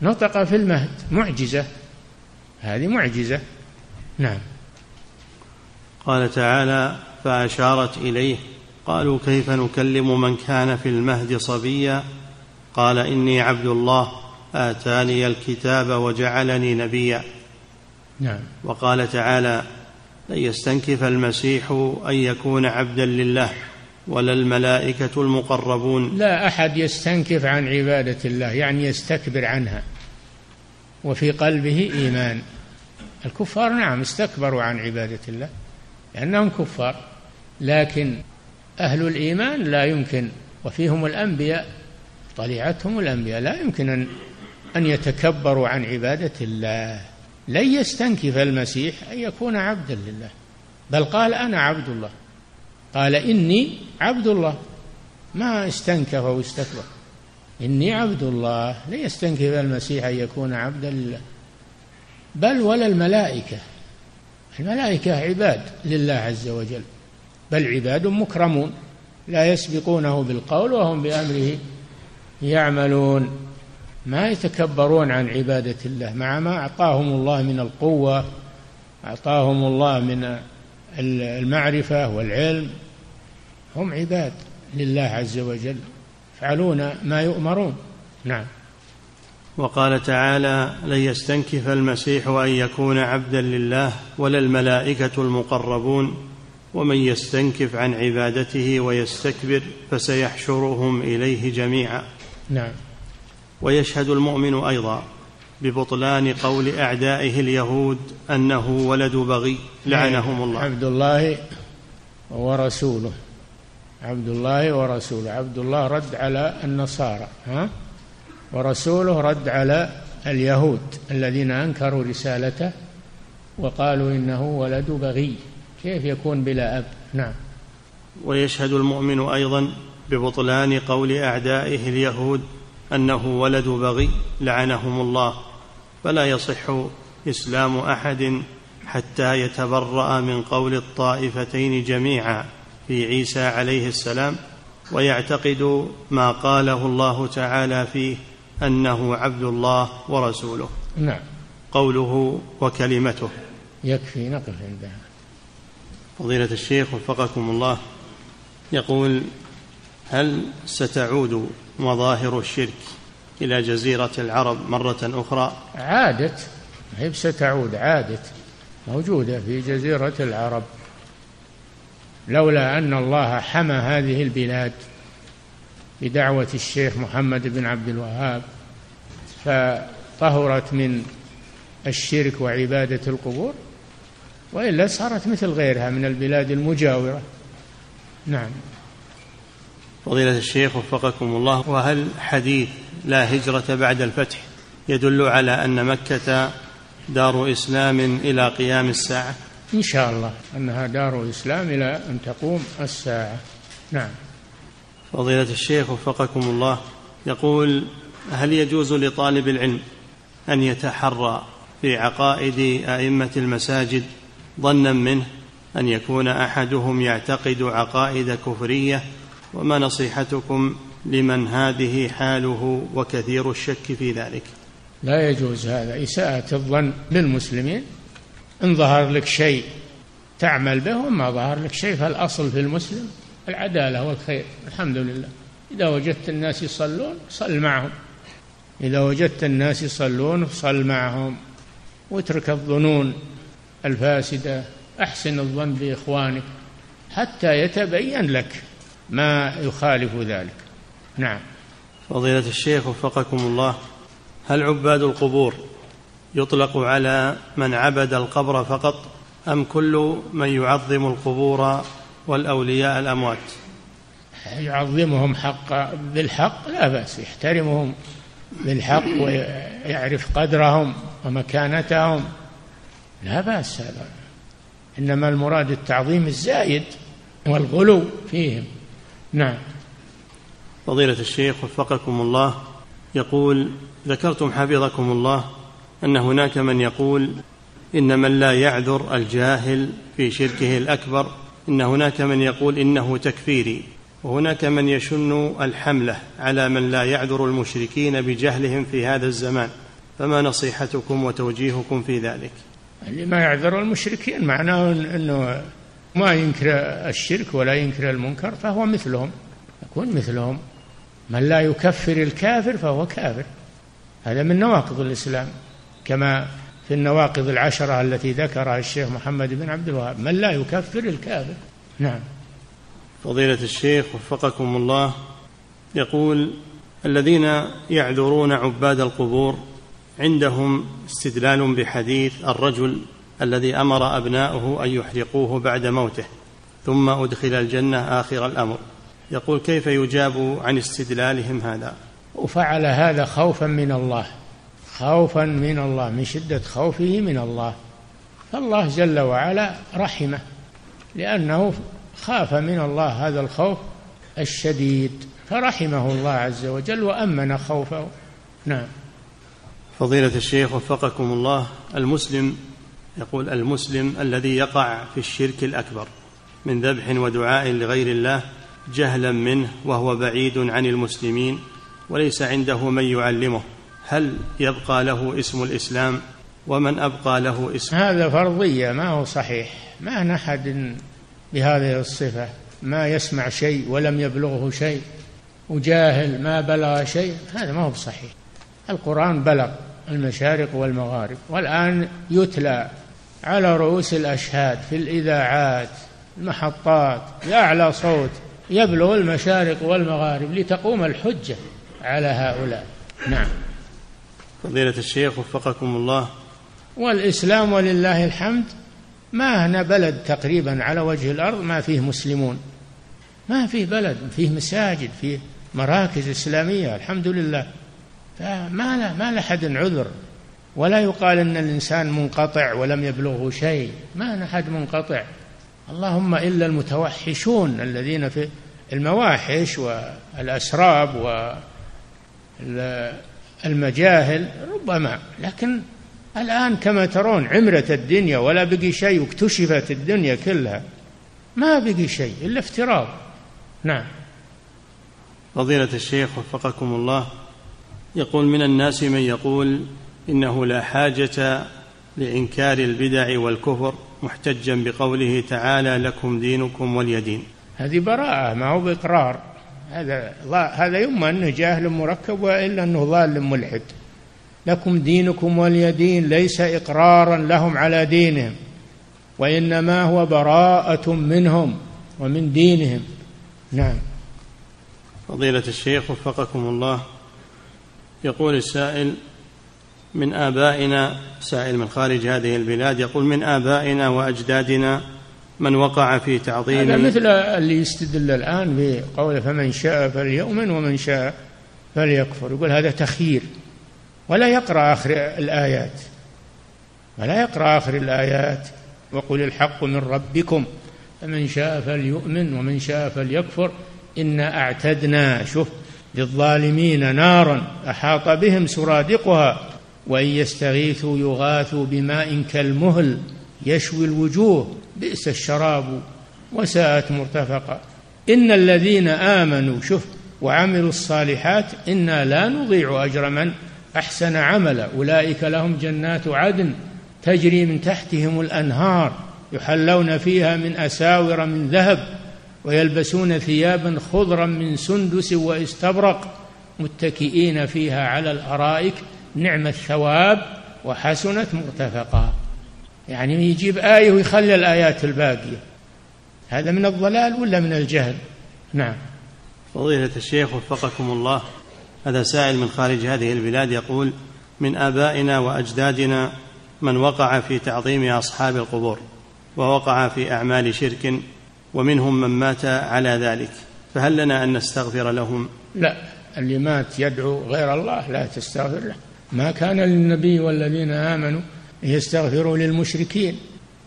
نطق في المهد. معجزة. هذه معجزة. نعم. قال تعالى فأشارت إليه قالوا كيف نكلم من كان في المهد صبيا؟ قال إني عبد الله آتاني الكتاب وجعلني نبيا. نعم. وقال تعالى لن يستنكف المسيح أن يكون عبدا لله. ولا الملائكة المقربون. لا أحد يستنكف عن عبادة الله يعني يستكبر عنها. وفي قلبه إيمان. الكفار نعم استكبروا عن عبادة الله لأنهم كفار. لكن أهل الإيمان لا يمكن وفيهم الأنبياء طليعتهم الأنبياء لا يمكن أن أن يتكبروا عن عبادة الله. لن يستنكف المسيح أن يكون عبدا لله بل قال أنا عبد الله. قال إني عبد الله. ما استنكف واستكبر إني عبد الله. لا يستنكف المسيح أن يكون عبدا لله بل ولا الملائكة. الملائكة عباد لله عز وجل. بل عباد مكرمون. لا يسبقونه بالقول وهم بأمره يعملون. ما يتكبرون عن عبادة الله. مع ما أعطاهم الله من القوة أعطاهم الله من المعرفة والعلم هم عباد لله عز وجل يفعلون ما يؤمرون. نعم. وقال تعالى لن يستنكف المسيح أن يكون عبدا لله ولا الملائكة المقربون ومن يستنكف عن عبادته ويستكبر فسيحشرهم إليه جميعا. نعم. ويشهد المؤمن أيضا ببطلان قول أعدائه اليهود أنه ولد بغي. لعنهم الله. عبد الله ورسوله. عبد الله ورسوله. عبد الله رد على النصارى ها؟ ورسوله رد على اليهود الذين أنكروا رسالته وقالوا إنه ولد بغي. كيف يكون بلا أب؟ نعم. ويشهد المؤمن أيضا ببطلان قول أعدائه اليهود أنه ولد بغي لعنهم الله فلا يصح إسلام أحد حتى يتبرأ من قول الطائفتين جميعا في عيسى عليه السلام ويعتقد ما قاله الله تعالى فيه أنه عبد الله ورسوله. نعم. قوله وكلمته. يكفي نقف عندها فضيلة الشيخ وفقكم الله يقول هل ستعود مظاهر الشرك إلى جزيرة العرب مرة أخرى. عادت هي ستعود عادت موجودة في جزيرة العرب. لولا أن الله حمى هذه البلاد بدعوة الشيخ محمد بن عبد الوهاب فطهرت من الشرك وعبادة القبور وإلا صارت مثل غيرها من البلاد المجاورة. نعم. فضيلة الشيخ وفقكم الله وهل حديث لا هجرة بعد الفتح يدل على أن مكة دار إسلام إلى قيام الساعة؟ إن شاء الله أنها دار إسلام إلى أن تقوم الساعة. نعم. فضيلة الشيخ وفقكم الله يقول هل يجوز لطالب العلم أن يتحرى في عقائد أئمة المساجد ظنا منه أن يكون أحدهم يعتقد عقائد كفرية وما نصيحتكم لمن هذه حاله وكثير الشك في ذلك؟ لا يجوز هذا. إساءة الظن للمسلمين إن ظهر لك شيء تعمل به وما ظهر لك شيء فالأصل في المسلم العدالة والخير الحمد لله. إذا وجدت الناس يصلون صل معهم. إذا وجدت الناس يصلون صل معهم. واترك الظنون الفاسدة. أحسن الظن بإخوانك حتى يتبين لك ما يخالف ذلك. نعم. فضيلة الشيخ وفقكم الله هل عباد القبور يطلق على من عبد القبر فقط أم كل من يعظم القبور والأولياء الأموات؟ يعظمهم حق بالحق لا بأس يحترمهم بالحق ويعرف قدرهم ومكانتهم لا بأس هذا. إنما المراد التعظيم الزايد والغلو فيهم. نعم. فضيلة الشيخ وفقكم الله يقول ذكرتم حفظكم الله أن هناك من يقول إن من لا يعذر الجاهل في شركه الأكبر إن هناك من يقول إنه تكفيري. وهناك من يشن الحملة على من لا يعذر المشركين بجهلهم في هذا الزمان. فما نصيحتكم وتوجيهكم في ذلك؟ اللي ما يعذر المشركين معناه أنه ما ينكر الشرك ولا ينكر المنكر فهو مثلهم. يكون مثلهم. من لا يكفر الكافر فهو كافر. هذا من نواقض الإسلام. كما في النواقض العشرة التي ذكرها الشيخ محمد بن عبد الوهاب. من لا يكفر الكافر. نعم. فضيلة الشيخ وفقكم الله يقول الذين يعذرون عباد القبور عندهم استدلال بحديث الرجل الذي أمر أبناؤه أن يحرقوه بعد موته ثم أدخل الجنة آخر الأمر. يقول كيف يجاب عن استدلالهم هذا؟ وفعل هذا خوفا من الله خوفا من الله من شدة خوفه من الله. فالله جل وعلا رحمه لأنه خاف من الله هذا الخوف الشديد فرحمه الله عز وجل وأمن خوفه. نعم. فضيلة الشيخ وفقكم الله المسلم يقول المسلم الذي يقع في الشرك الأكبر من ذبح ودعاء لغير الله جهلا منه وهو بعيد عن المسلمين وليس عنده من يعلمه هل يبقى له اسم الإسلام؟ ومن أبقى له اسم؟ هذا فرضية ما هو صحيح. ما أحد بهذه الصفة ما يسمع شيء ولم يبلغه شيء وجاهل ما بلغ شيء هذا ما هو بصحيح. القرآن بلغ المشارق والمغارب والآن يتلى على رؤوس الأشهاد في الإذاعات المحطات بأعلى صوت يبلغ المشارق والمغارب لتقوم الحجة على هؤلاء. نعم. فضيلة الشيخ وفقكم الله. والإسلام ولله الحمد ما هنا بلد تقريبا على وجه الأرض ما فيه مسلمون. ما فيه بلد فيه مساجد فيه مراكز إسلامية الحمد لله. فما لا ما لأحد عذر. ولا يقال إن الإنسان منقطع ولم يبلغه شيء. ما أحد منقطع. اللهم إلا المتوحشون الذين في المواحش والأسراب والمجاهل ربما. لكن الآن كما ترون عمرت الدنيا ولا بقي شيء واكتشفت الدنيا كلها. ما بقي شيء إلا افتراض. نعم. فضيلة الشيخ وفقكم الله يقول من الناس من يقول إنه لا حاجة لإنكار البدع والكفر محتجا بقوله تعالى لكم دينكم ولي دين هذه براءة ما هو بإقرار. هذا هذا يما أنه جاهل مركب وإلا أنه ضال ملحد. لكم دينكم ولي دين ليس إقرارا لهم على دينهم وإنما هو براءة منهم ومن دينهم. نعم. فضيلة الشيخ وفقكم الله يقول السائل من آبائنا سائل من خارج هذه البلاد يقول من آبائنا وأجدادنا من وقع في تعظيم هذا مثل اللي يستدل الآن بقوله فمن شاء فليؤمن ومن شاء فليكفر يقول هذا تخيير ولا يقرأ آخر الآيات ولا يقرأ آخر الآيات وقل الحق من ربكم فمن شاء فليؤمن ومن شاء فليكفر إنا أعتدنا شوف للظالمين نارا أحاط بهم سرادقها. وإن يستغيثوا يغاثوا بماء كالمهل يشوي الوجوه بئس الشراب وساءت مرتفقا إن الذين آمنوا شوف وعملوا الصالحات إنا لا نضيع أجر من أحسن عملا. أولئك لهم جنات عدن تجري من تحتهم الأنهار يحلون فيها من أساور من ذهب ويلبسون ثيابا خضرا من سندس واستبرق متكئين فيها على الأرائك نعم الثواب وحسنت مرتفقا. يعني يجيب آية ويخلي الآيات الباقية. هذا من الضلال ولا من الجهل؟ نعم. فضيلة الشيخ وفقكم الله هذا سائل من خارج هذه البلاد يقول من آبائنا وأجدادنا من وقع في تعظيم أصحاب القبور ووقع في أعمال شرك ومنهم من مات على ذلك فهل لنا أن نستغفر لهم؟ لا اللي مات يدعو غير الله لا تستغفر له. ما كان للنبي والذين آمنوا يستغفروا للمشركين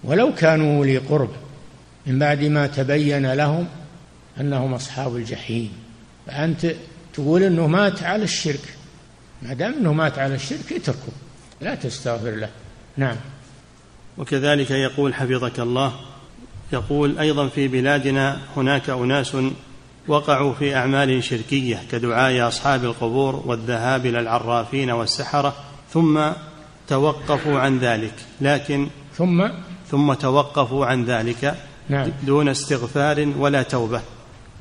ولو كانوا أولي قرب من بعد ما تبين لهم أنهم أصحاب الجحيم. فأنت تقول أنه مات على الشرك. ما دام أنه مات على الشرك اتركه لا تستغفر له. نعم. وكذلك يقول حفظك الله يقول أيضا في بلادنا هناك أناس وقعوا في أعمال شركية كدعاء أصحاب القبور والذهاب إلى العرافين والسحرة ثم توقفوا عن ذلك. لكن ثم؟ ثم توقفوا عن ذلك نعم. دون استغفار ولا توبة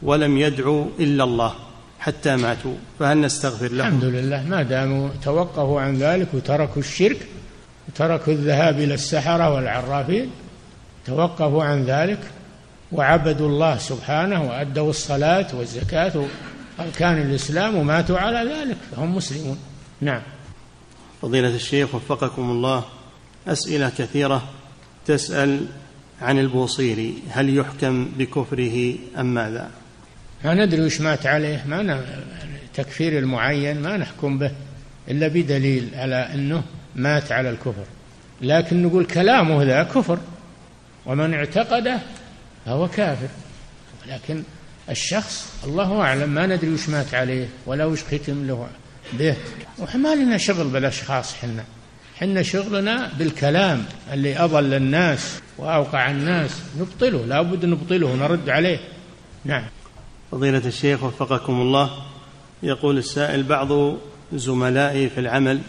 ولم يدعوا إلا الله حتى ماتوا. فهل نستغفر لهم؟ الحمد لله ما داموا توقفوا عن ذلك وتركوا الشرك وتركوا الذهاب إلى السحرة والعرافين توقفوا عن ذلك. وعبدوا الله سبحانه وأدوا الصلاة والزكاة أركان الإسلام وماتوا على ذلك فهم مسلمون. نعم. فضيلة الشيخ وفقكم الله أسئلة كثيرة تسأل عن البوصيري هل يحكم بكفره أم ماذا؟ ما ندري وش مات عليه ما ن... تكفير المعين ما نحكم به إلا بدليل على أنه مات على الكفر. لكن نقول كلامه ذا كفر ومن اعتقده فهو كافر. لكن الشخص الله أعلم ما ندري وش مات عليه ولا وش ختم له به. وما لنا شغل بالأشخاص حنا. حنا شغلنا بالكلام اللي أضل الناس وأوقع الناس. نبطله لا بد نبطله ونرد عليه. نعم. فضيلة الشيخ وفقكم الله يقول السائل بعض زملائي في العمل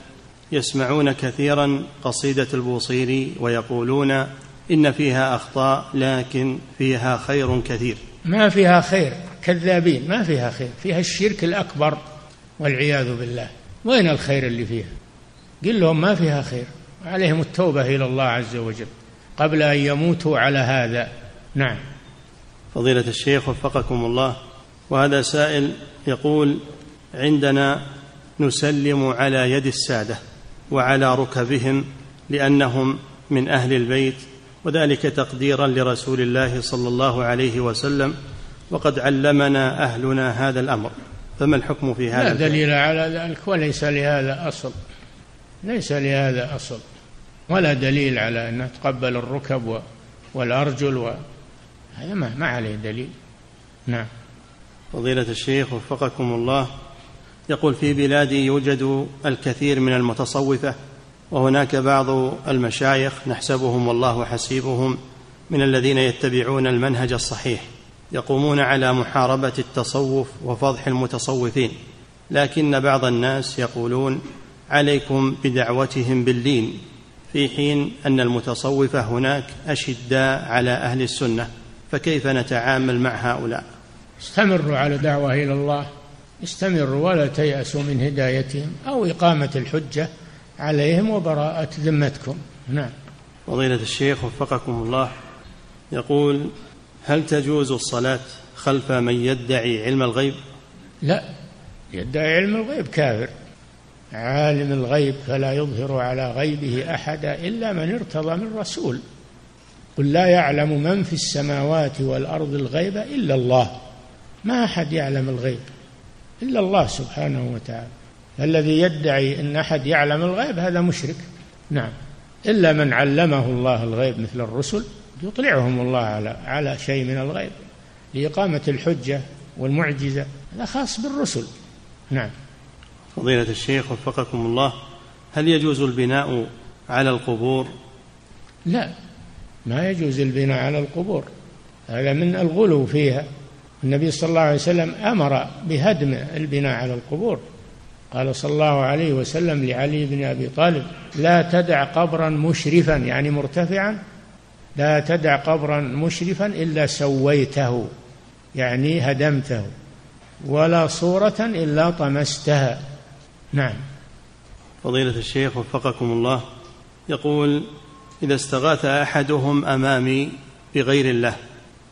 يسمعون كثيرا قصيدة البوصيري ويقولون إن فيها أخطاء لكن فيها خير كثير. ما فيها خير كذابين ما فيها خير. فيها الشرك الأكبر والعياذ بالله. وين الخير اللي فيها؟ قل لهم ما فيها خير. عليهم التوبة إلى الله عز وجل. قبل أن يموتوا على هذا. نعم. فضيلة الشيخ وفقكم الله وهذا سائل يقول عندنا نسلم على يد السادة وعلى ركبهم لأنهم من أهل البيت وذلك تقديرا لرسول الله صلى الله عليه وسلم وقد علمنا أهلنا هذا الأمر. فما الحكم في هذا لا دليل على ذلك وليس لهذا أصل. ليس لهذا أصل. ولا دليل على أن تقبل الركب والأرجل و... هذا ما, ما عليه دليل. نعم. فضيلة الشيخ وفقكم الله يقول في بلادي يوجد الكثير من المتصوفة وهناك بعض المشايخ نحسبهم والله حسيبهم من الذين يتبعون المنهج الصحيح يقومون على محاربة التصوف وفضح المتصوفين لكن بعض الناس يقولون عليكم بدعوتهم باللين في حين أن المتصوفه هناك أشداء على أهل السنة فكيف نتعامل مع هؤلاء؟ استمروا على دعوة إلى الله استمروا ولا تيأسوا من هدايتهم أو إقامة الحجة عليهم وبراءة ذمتكم. نعم. فضيلة الشيخ وفقكم الله يقول هل تجوز الصلاة خلف من يدعي علم الغيب؟ لا يدعي علم الغيب كافر. عالم الغيب فلا يظهر على غيبه أحدا إلا من ارتضى من رسول. قل لا يعلم من في السماوات والأرض الغيب إلا الله. ما أحد يعلم الغيب إلا الله سبحانه وتعالى. الذي يدعي إن أحد يعلم الغيب هذا مشرك. نعم. إلا من علمه الله الغيب مثل الرسل يطلعهم الله على على شيء من الغيب. لإقامة الحجة والمعجزة هذا خاص بالرسل. نعم. فضيلة الشيخ وفقكم الله هل يجوز البناء على القبور؟ لا. ما يجوز البناء على القبور. هذا من الغلو فيها. النبي صلى الله عليه وسلم أمر بهدم البناء على القبور. قال صلى الله عليه وسلم لعلي بن أبي طالب لا تدع قبرا مشرفا. يعني مرتفعا لا تدع قبرا مشرفا إلا سويته. يعني هدمته. ولا صورة إلا طمستها. نعم. فضيلة الشيخ وفقكم الله يقول إذا استغاث أحدهم أمامي بغير الله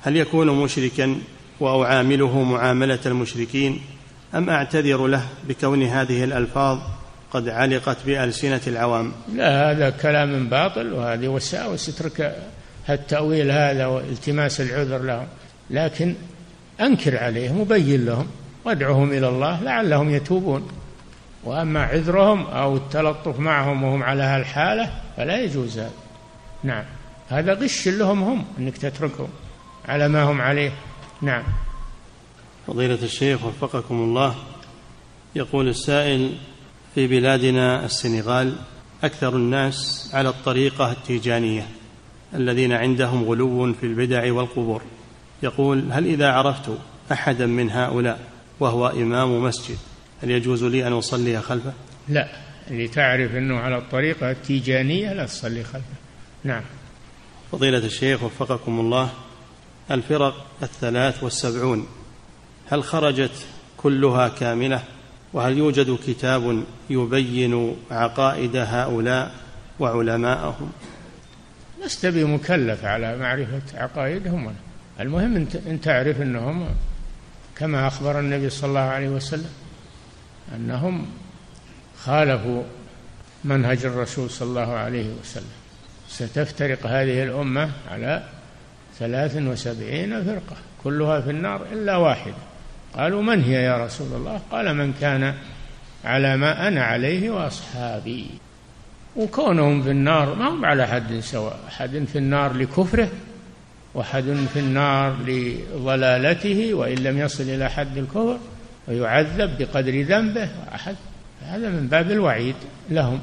هل يكون مشركا وأعامله معاملة المشركين؟ أم أعتذر له بكون هذه الألفاظ قد علقت بألسنة العوام؟ لا هذا كلام باطل وهذه وساوس اترك التأويل هذا والتماس العذر لهم لكن أنكر عليهم وبين لهم وادعهم إلى الله لعلهم يتوبون. وأما عذرهم أو التلطف معهم وهم على هالحالة فلا يجوز هذا. نعم. هذا غش لهم هم إنك تتركهم على ما هم عليه. نعم. فضيلة الشيخ وفقكم الله يقول السائل في بلادنا السنغال أكثر الناس على الطريقة التيجانية الذين عندهم غلو في البدع والقبور. يقول هل إذا عرفت أحدا من هؤلاء وهو إمام مسجد هل يجوز لي أن أصلي خلفه؟ لا اللي تعرف أنه على الطريقة التيجانية لا تصلي خلفه. نعم. فضيلة الشيخ وفقكم الله الفرق الثلاث والسبعون هل خرجت كلها كاملة؟ وهل يوجد كتاب يبين عقائد هؤلاء وعلماءهم؟ لست بمكلف على معرفة عقائدهم. المهم إن تعرف أنهم كما أخبر النبي صلى الله عليه وسلم أنهم خالفوا منهج الرسول صلى الله عليه وسلم. ستفترق هذه الأمة على ثلاث وسبعين فرقة كلها في النار إلا واحدة. قالوا من هي يا رسول الله؟ قال من كان على ما أنا عليه وأصحابي. وكونهم في النار ما هم على حد سواء أحد في النار لكفره وأحد في النار لضلالته وإن لم يصل إلى حد الكفر ويعذب بقدر ذنبه. أحد هذا من باب الوعيد لهم.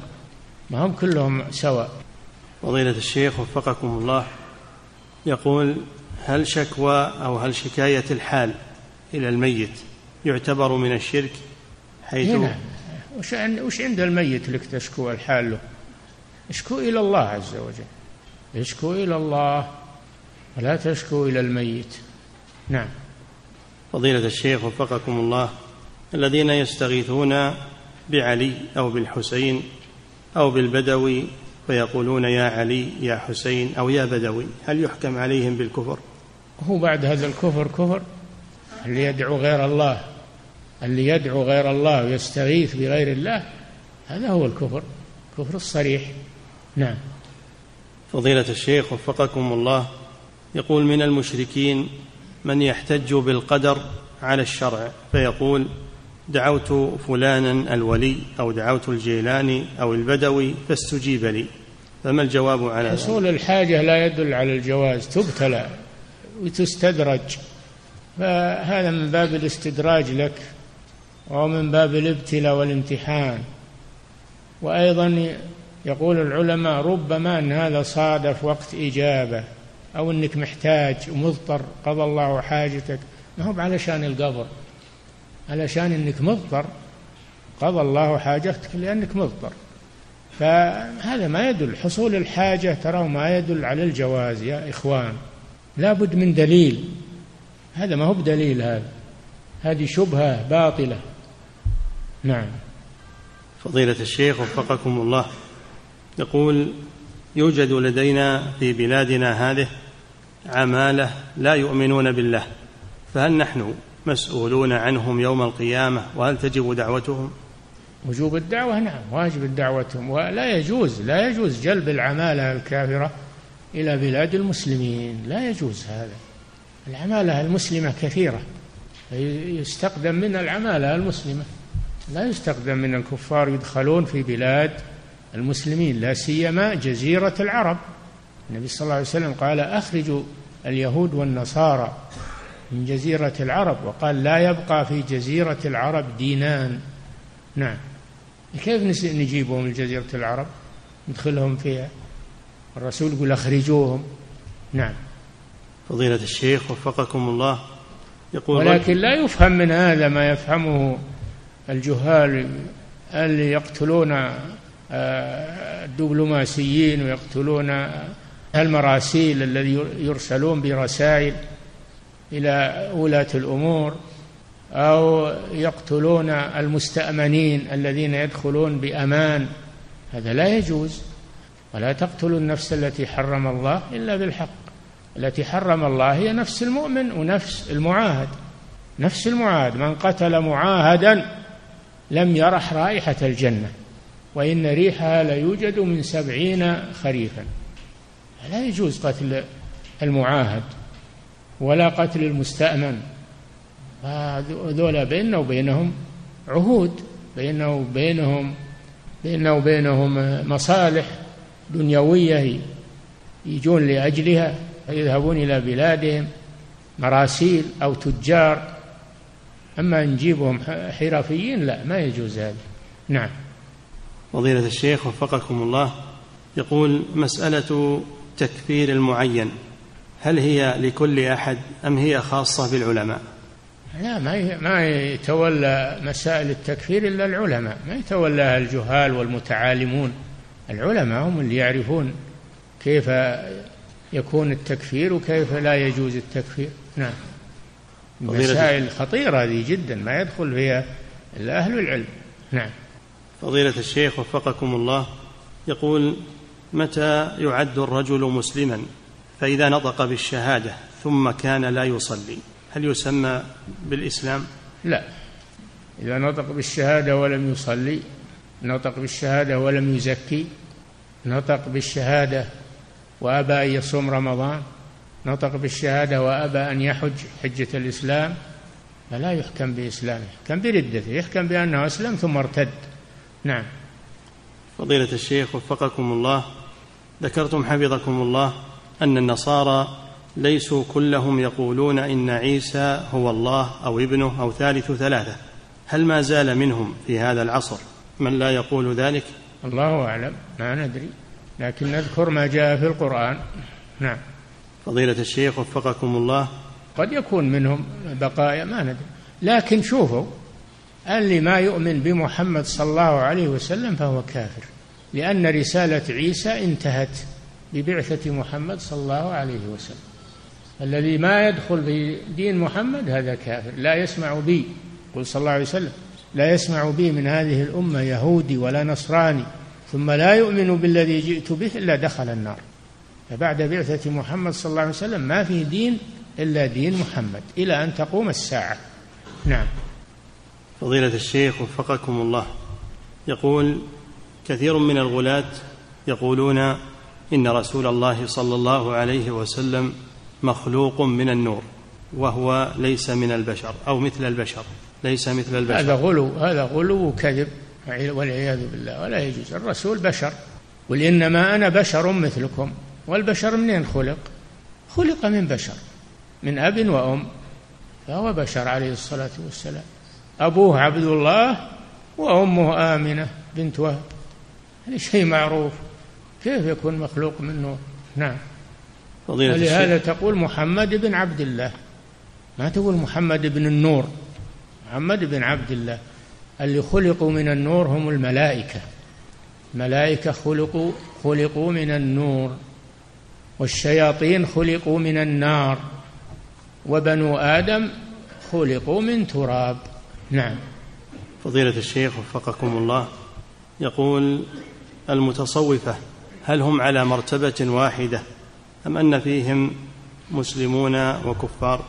ما هم كلهم سواء. فضيلة الشيخ وفقكم الله يقول هل شكوى أو هل شكاية الحال إلى الميت يعتبر من الشرك حيث نعم وش وش عند الميت لك تشكو الحال له؟ اشكو إلى الله عز وجل. اشكو إلى الله ولا تشكو إلى الميت. نعم. فضيلة الشيخ وفقكم الله الذين يستغيثون بعلي أو بالحسين أو بالبدوي فيقولون يا علي يا حسين أو يا بدوي هل يحكم عليهم بالكفر؟ هو بعد هذا الكفر كفر؟ اللي يدعو غير الله اللي يدعو غير الله ويستغيث بغير الله هذا هو الكفر كفر الصريح. نعم. فضيلة الشيخ وفقكم الله يقول من المشركين من يحتج بالقدر على الشرع فيقول دعوت فلانا الولي أو دعوت الجيلاني أو البدوي فاستجيب لي. فما الجواب على؟ حصول الحاجة لا يدل على الجواز تبتلى وتستدرج. فهذا من باب الاستدراج لك ومن باب الابتلاء والامتحان. وأيضا يقول العلماء ربما أن هذا صادف وقت إجابة أو أنك محتاج ومضطر قضى الله حاجتك. ما هو علشان القبر. علشان أنك مضطر قضى الله حاجتك لأنك مضطر. فهذا ما يدل حصول الحاجة ترى ما يدل على الجواز يا إخوان. لابد من دليل. هذا ما هو بدليل هذا. هذه شبهة باطلة. نعم. فضيلة الشيخ وفقكم الله. يقول يوجد لدينا في بلادنا هذه عمالة لا يؤمنون بالله فهل نحن مسؤولون عنهم يوم القيامة؟ وهل تجب دعوتهم؟ وجوب الدعوة نعم. واجب دعوتهم. ولا يجوز لا يجوز جلب العمالة الكافرة إلى بلاد المسلمين. لا يجوز هذا. العمالة المسلمة كثيرة. يستقدم من العمالة المسلمة. لا يستقدم من الكفار يدخلون في بلاد المسلمين لا سيما جزيرة العرب. النبي صلى الله عليه وسلم قال أخرجوا اليهود والنصارى من جزيرة العرب. وقال لا يبقى في جزيرة العرب دينان. نعم. كيف نجيبهم من جزيرة العرب؟ ندخلهم فيها. الرسول يقول أخرجوهم. نعم. فضيلة الشيخ وفقكم الله. يقول ولكن لا يفهم من هذا ما يفهمه الجهال اللي يقتلون آه، الدبلوماسيين ويقتلون المراسيل الذي يرسلون برسائل إلى ولاة الأمور أو يقتلون المستأمنين الذين يدخلون بأمان؟ هذا لا يجوز. ولا تقتلوا النفس التي حرم الله إلا بالحق. التي حرم الله هي نفس المؤمن ونفس المعاهد. نفس المعاهد. من قتل معاهدا لم يرح رائحة الجنة وإن ريحها ليوجد من سبعين خريفا. لا يجوز قتل المعاهد ولا قتل المستأمن. هذول بيننا وبينهم عهود بيننا وبينهم بيننا وبينهم مصالح دنيوية يجون لأجلها. فيذهبون إلى بلادهم مراسيل أو تجار. أما نجيبهم حرفيين لا ما يجوز هذا. نعم. فضيلة الشيخ وفقكم الله يقول مسألة تكفير المعين هل هي لكل أحد أم هي خاصة بالعلماء؟ لا ما ما يتولى مسائل التكفير إلا العلماء. ما يتولاها الجهال والمتعالمون. العلماء هم اللي يعرفون كيف يكون التكفير وكيف لا يجوز التكفير. نعم. مسائل خطيرة هذه جدا ما يدخل فيها إلا أهل العلم. نعم. فضيلة الشيخ وفقكم الله يقول متى يعد الرجل مسلما؟ فإذا نطق بالشهادة ثم كان لا يصلي هل يسمى بالإسلام؟ لا. إذا نطق بالشهادة ولم يصلي نطق بالشهادة ولم يزكي نطق بالشهادة وأبى أن يصوم رمضان. نطق بالشهادة وأبى أن يحج حجة الإسلام. فلا يحكم بإسلامه يحكم بردته يحكم بأنه أسلم ثم ارتد. نعم. فضيلة الشيخ وفقكم الله ذكرتم حفظكم الله أن النصارى ليسوا كلهم يقولون إن عيسى هو الله أو ابنه أو ثالث ثلاثة. هل ما زال منهم في هذا العصر من لا يقول ذلك؟ الله أعلم ما ندري. لكن نذكر ما جاء في القرآن. نعم. فضيلة الشيخ وفقكم الله. قد يكون منهم بقايا ما ندري. لكن شوفوا اللي ما يؤمن بمحمد صلى الله عليه وسلم فهو كافر لأن رسالة عيسى انتهت ببعثة محمد صلى الله عليه وسلم. الذي ما يدخل في دين محمد هذا كافر. لا يسمع بي. قل صلى الله عليه وسلم لا يسمع بي من هذه الأمة يهودي ولا نصراني. ثم لا يؤمن بالذي جئت به إلا دخل النار. فبعد بعثة محمد صلى الله عليه وسلم ما في دين إلا دين محمد إلى أن تقوم الساعة. نعم. فضيلة الشيخ وفقكم الله. يقول كثير من الغلاة يقولون إن رسول الله صلى الله عليه وسلم مخلوق من النور وهو ليس من البشر أو مثل البشر ليس مثل البشر. هذا غلو هذا غلو وكذب. والعياذ بالله ولا يجوز. الرسول بشر قل إنما أنا بشر مثلكم والبشر منين خلق؟ خلق من بشر من أب وأم فهو بشر عليه الصلاة والسلام. أبوه عبد الله وأمه آمنة بنت وهب. هذا شيء معروف. كيف يكون مخلوق من نور نعم ولهذا تقول محمد بن عبد الله. ما تقول محمد بن النور؟ محمد بن عبد الله. اللي خلقوا من النور هم الملائكة. الملائكة خلقوا خلقوا من النور والشياطين خلقوا من النار وبنو آدم خلقوا من تراب. نعم. فضيلة الشيخ وفقكم الله يقول المتصوفة هل هم على مرتبة واحدة أم أن فيهم مسلمون وكفار؟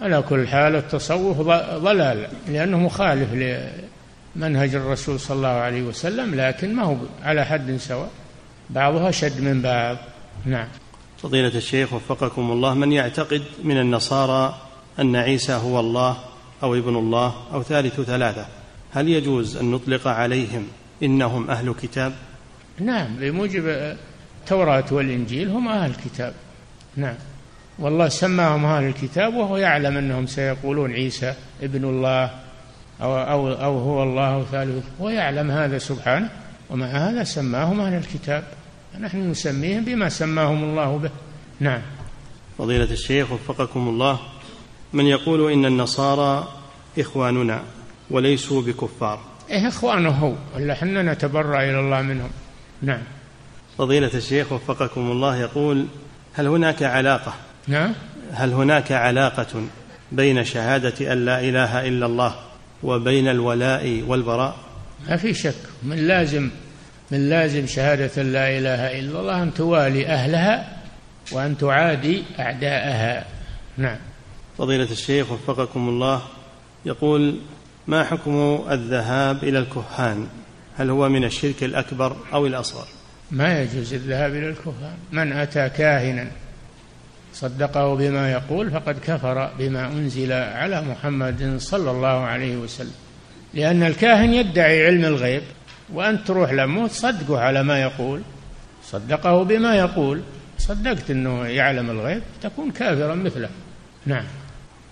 على كل حال التصوف ضلال لأنه مخالف لمنهج الرسول صلى الله عليه وسلم لكن ما هو على حد سواء. بعضها شد من بعض. نعم. فضيلة الشيخ وفقكم الله من يعتقد من النصارى أن عيسى هو الله أو ابن الله أو ثالث ثلاثة؟ هل يجوز أن نطلق عليهم إنهم أهل كتاب؟ نعم بموجب التوراة والإنجيل هم أهل الكتاب نعم. والله سماهم أهل الكتاب وهو يعلم أنهم سيقولون عيسى ابن الله أو, أو, أو هو الله ثالث. ويعلم هذا سبحانه ومع هذا سماهم أهل الكتاب. نحن نسميهم بما سماهم الله به. نعم. فضيلة الشيخ وفقكم الله من يقول إن النصارى إخواننا وليسوا بكفار. إيه إخوانه هو ولا حنا نتبرأ إلى الله منهم. نعم. فضيلة الشيخ وفقكم الله يقول هل هناك علاقة نعم هل هناك علاقة بين شهادة أن لا إله إلا الله وبين الولاء والبراء؟ ما في شك. من لازم من لازم شهادة لا إله إلا الله أن توالي أهلها وأن تعادي أعداءها. نعم. فضيلة الشيخ وفقكم الله يقول ما حكم الذهاب إلى الكهان؟ هل هو من الشرك الأكبر أو الأصغر؟ ما يجوز الذهاب إلى الكهان. من أتى كاهنا صدقه بما يقول فقد كفر بما أنزل على محمد صلى الله عليه وسلم. لأن الكاهن يدعي علم الغيب وأنت تروح لمه تصدقه على ما يقول. صدقه بما يقول صدقت أنه يعلم الغيب تكون كافرا مثله. نعم.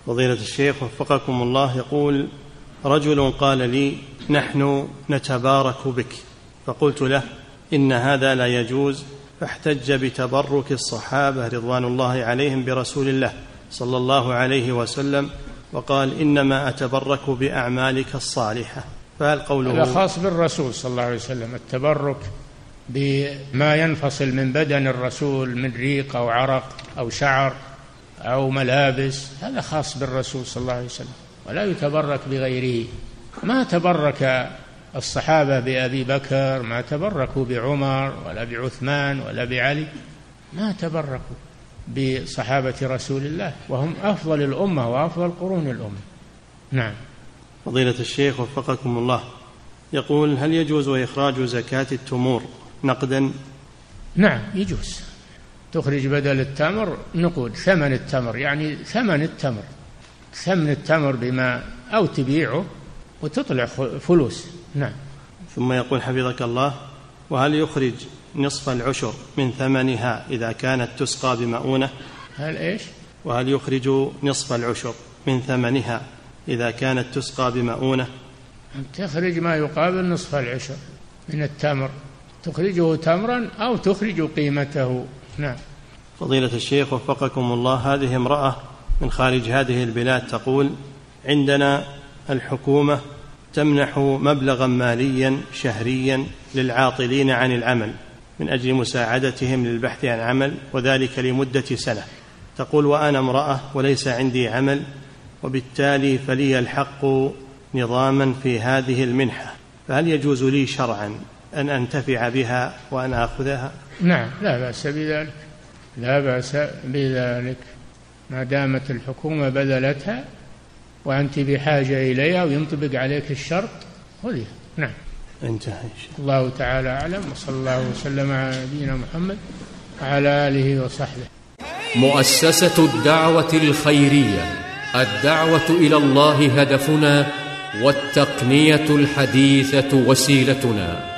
فضيلة الشيخ وفقكم الله يقول رجل قال لي نحن نتبارك بك. فقلت له إن هذا لا يجوز فاحتج بتبرك الصحابة رضوان الله عليهم برسول الله صلى الله عليه وسلم وقال إنما أتبرك بأعمالك الصالحة. فهل قوله هذا خاص بالرسول صلى الله عليه وسلم التبرك بما ينفصل من بدن الرسول من ريق أو عرق أو شعر أو ملابس هذا خاص بالرسول صلى الله عليه وسلم ولا يتبرك بغيره. ما تبرك الصحابة بأبي بكر ما تبركوا بعمر ولا بعثمان ولا بعلي ما تبركوا بصحابة رسول الله وهم أفضل الأمة وأفضل قرون الأمة. نعم. فضيلة الشيخ وفقكم الله يقول هل يجوز إخراج زكاة التمور نقدا؟ نعم يجوز. تخرج بدل التمر نقود ثمن التمر يعني ثمن التمر. ثمن التمر بما أو تبيعه وتطلع فلوس. نعم. ثم يقول حفظك الله وهل يخرج نصف العشر من ثمنها إذا كانت تسقى بمؤونة؟ هل إيش؟ وهل يخرج نصف العشر من ثمنها إذا كانت تسقى بمؤونة؟ تخرج ما يقابل نصف العشر من التمر. تخرجه تمرا أو تخرج قيمته. نعم. فضيلة الشيخ وفقكم الله هذه امرأة من خارج هذه البلاد تقول عندنا الحكومة تمنح مبلغا ماليا شهريا للعاطلين عن العمل من أجل مساعدتهم للبحث عن عمل وذلك لمدة سنة. تقول وأنا امرأة وليس عندي عمل وبالتالي فلي الحق نظاما في هذه المنحة. فهل يجوز لي شرعا أن أنتفع بها وأن آخذها؟ نعم لا بأس بذلك. لا بأس بذلك. ما دامت الحكومة بذلتها وأنت بحاجة إليها وينطبق عليك الشرط خذيها نعم. انتهى الله تعالى أعلم. وصلى الله وسلم على نبينا محمد وعلى آله وصحبه. مؤسسة الدعوة الخيرية الدعوة إلى الله هدفنا والتقنية الحديثة وسيلتنا.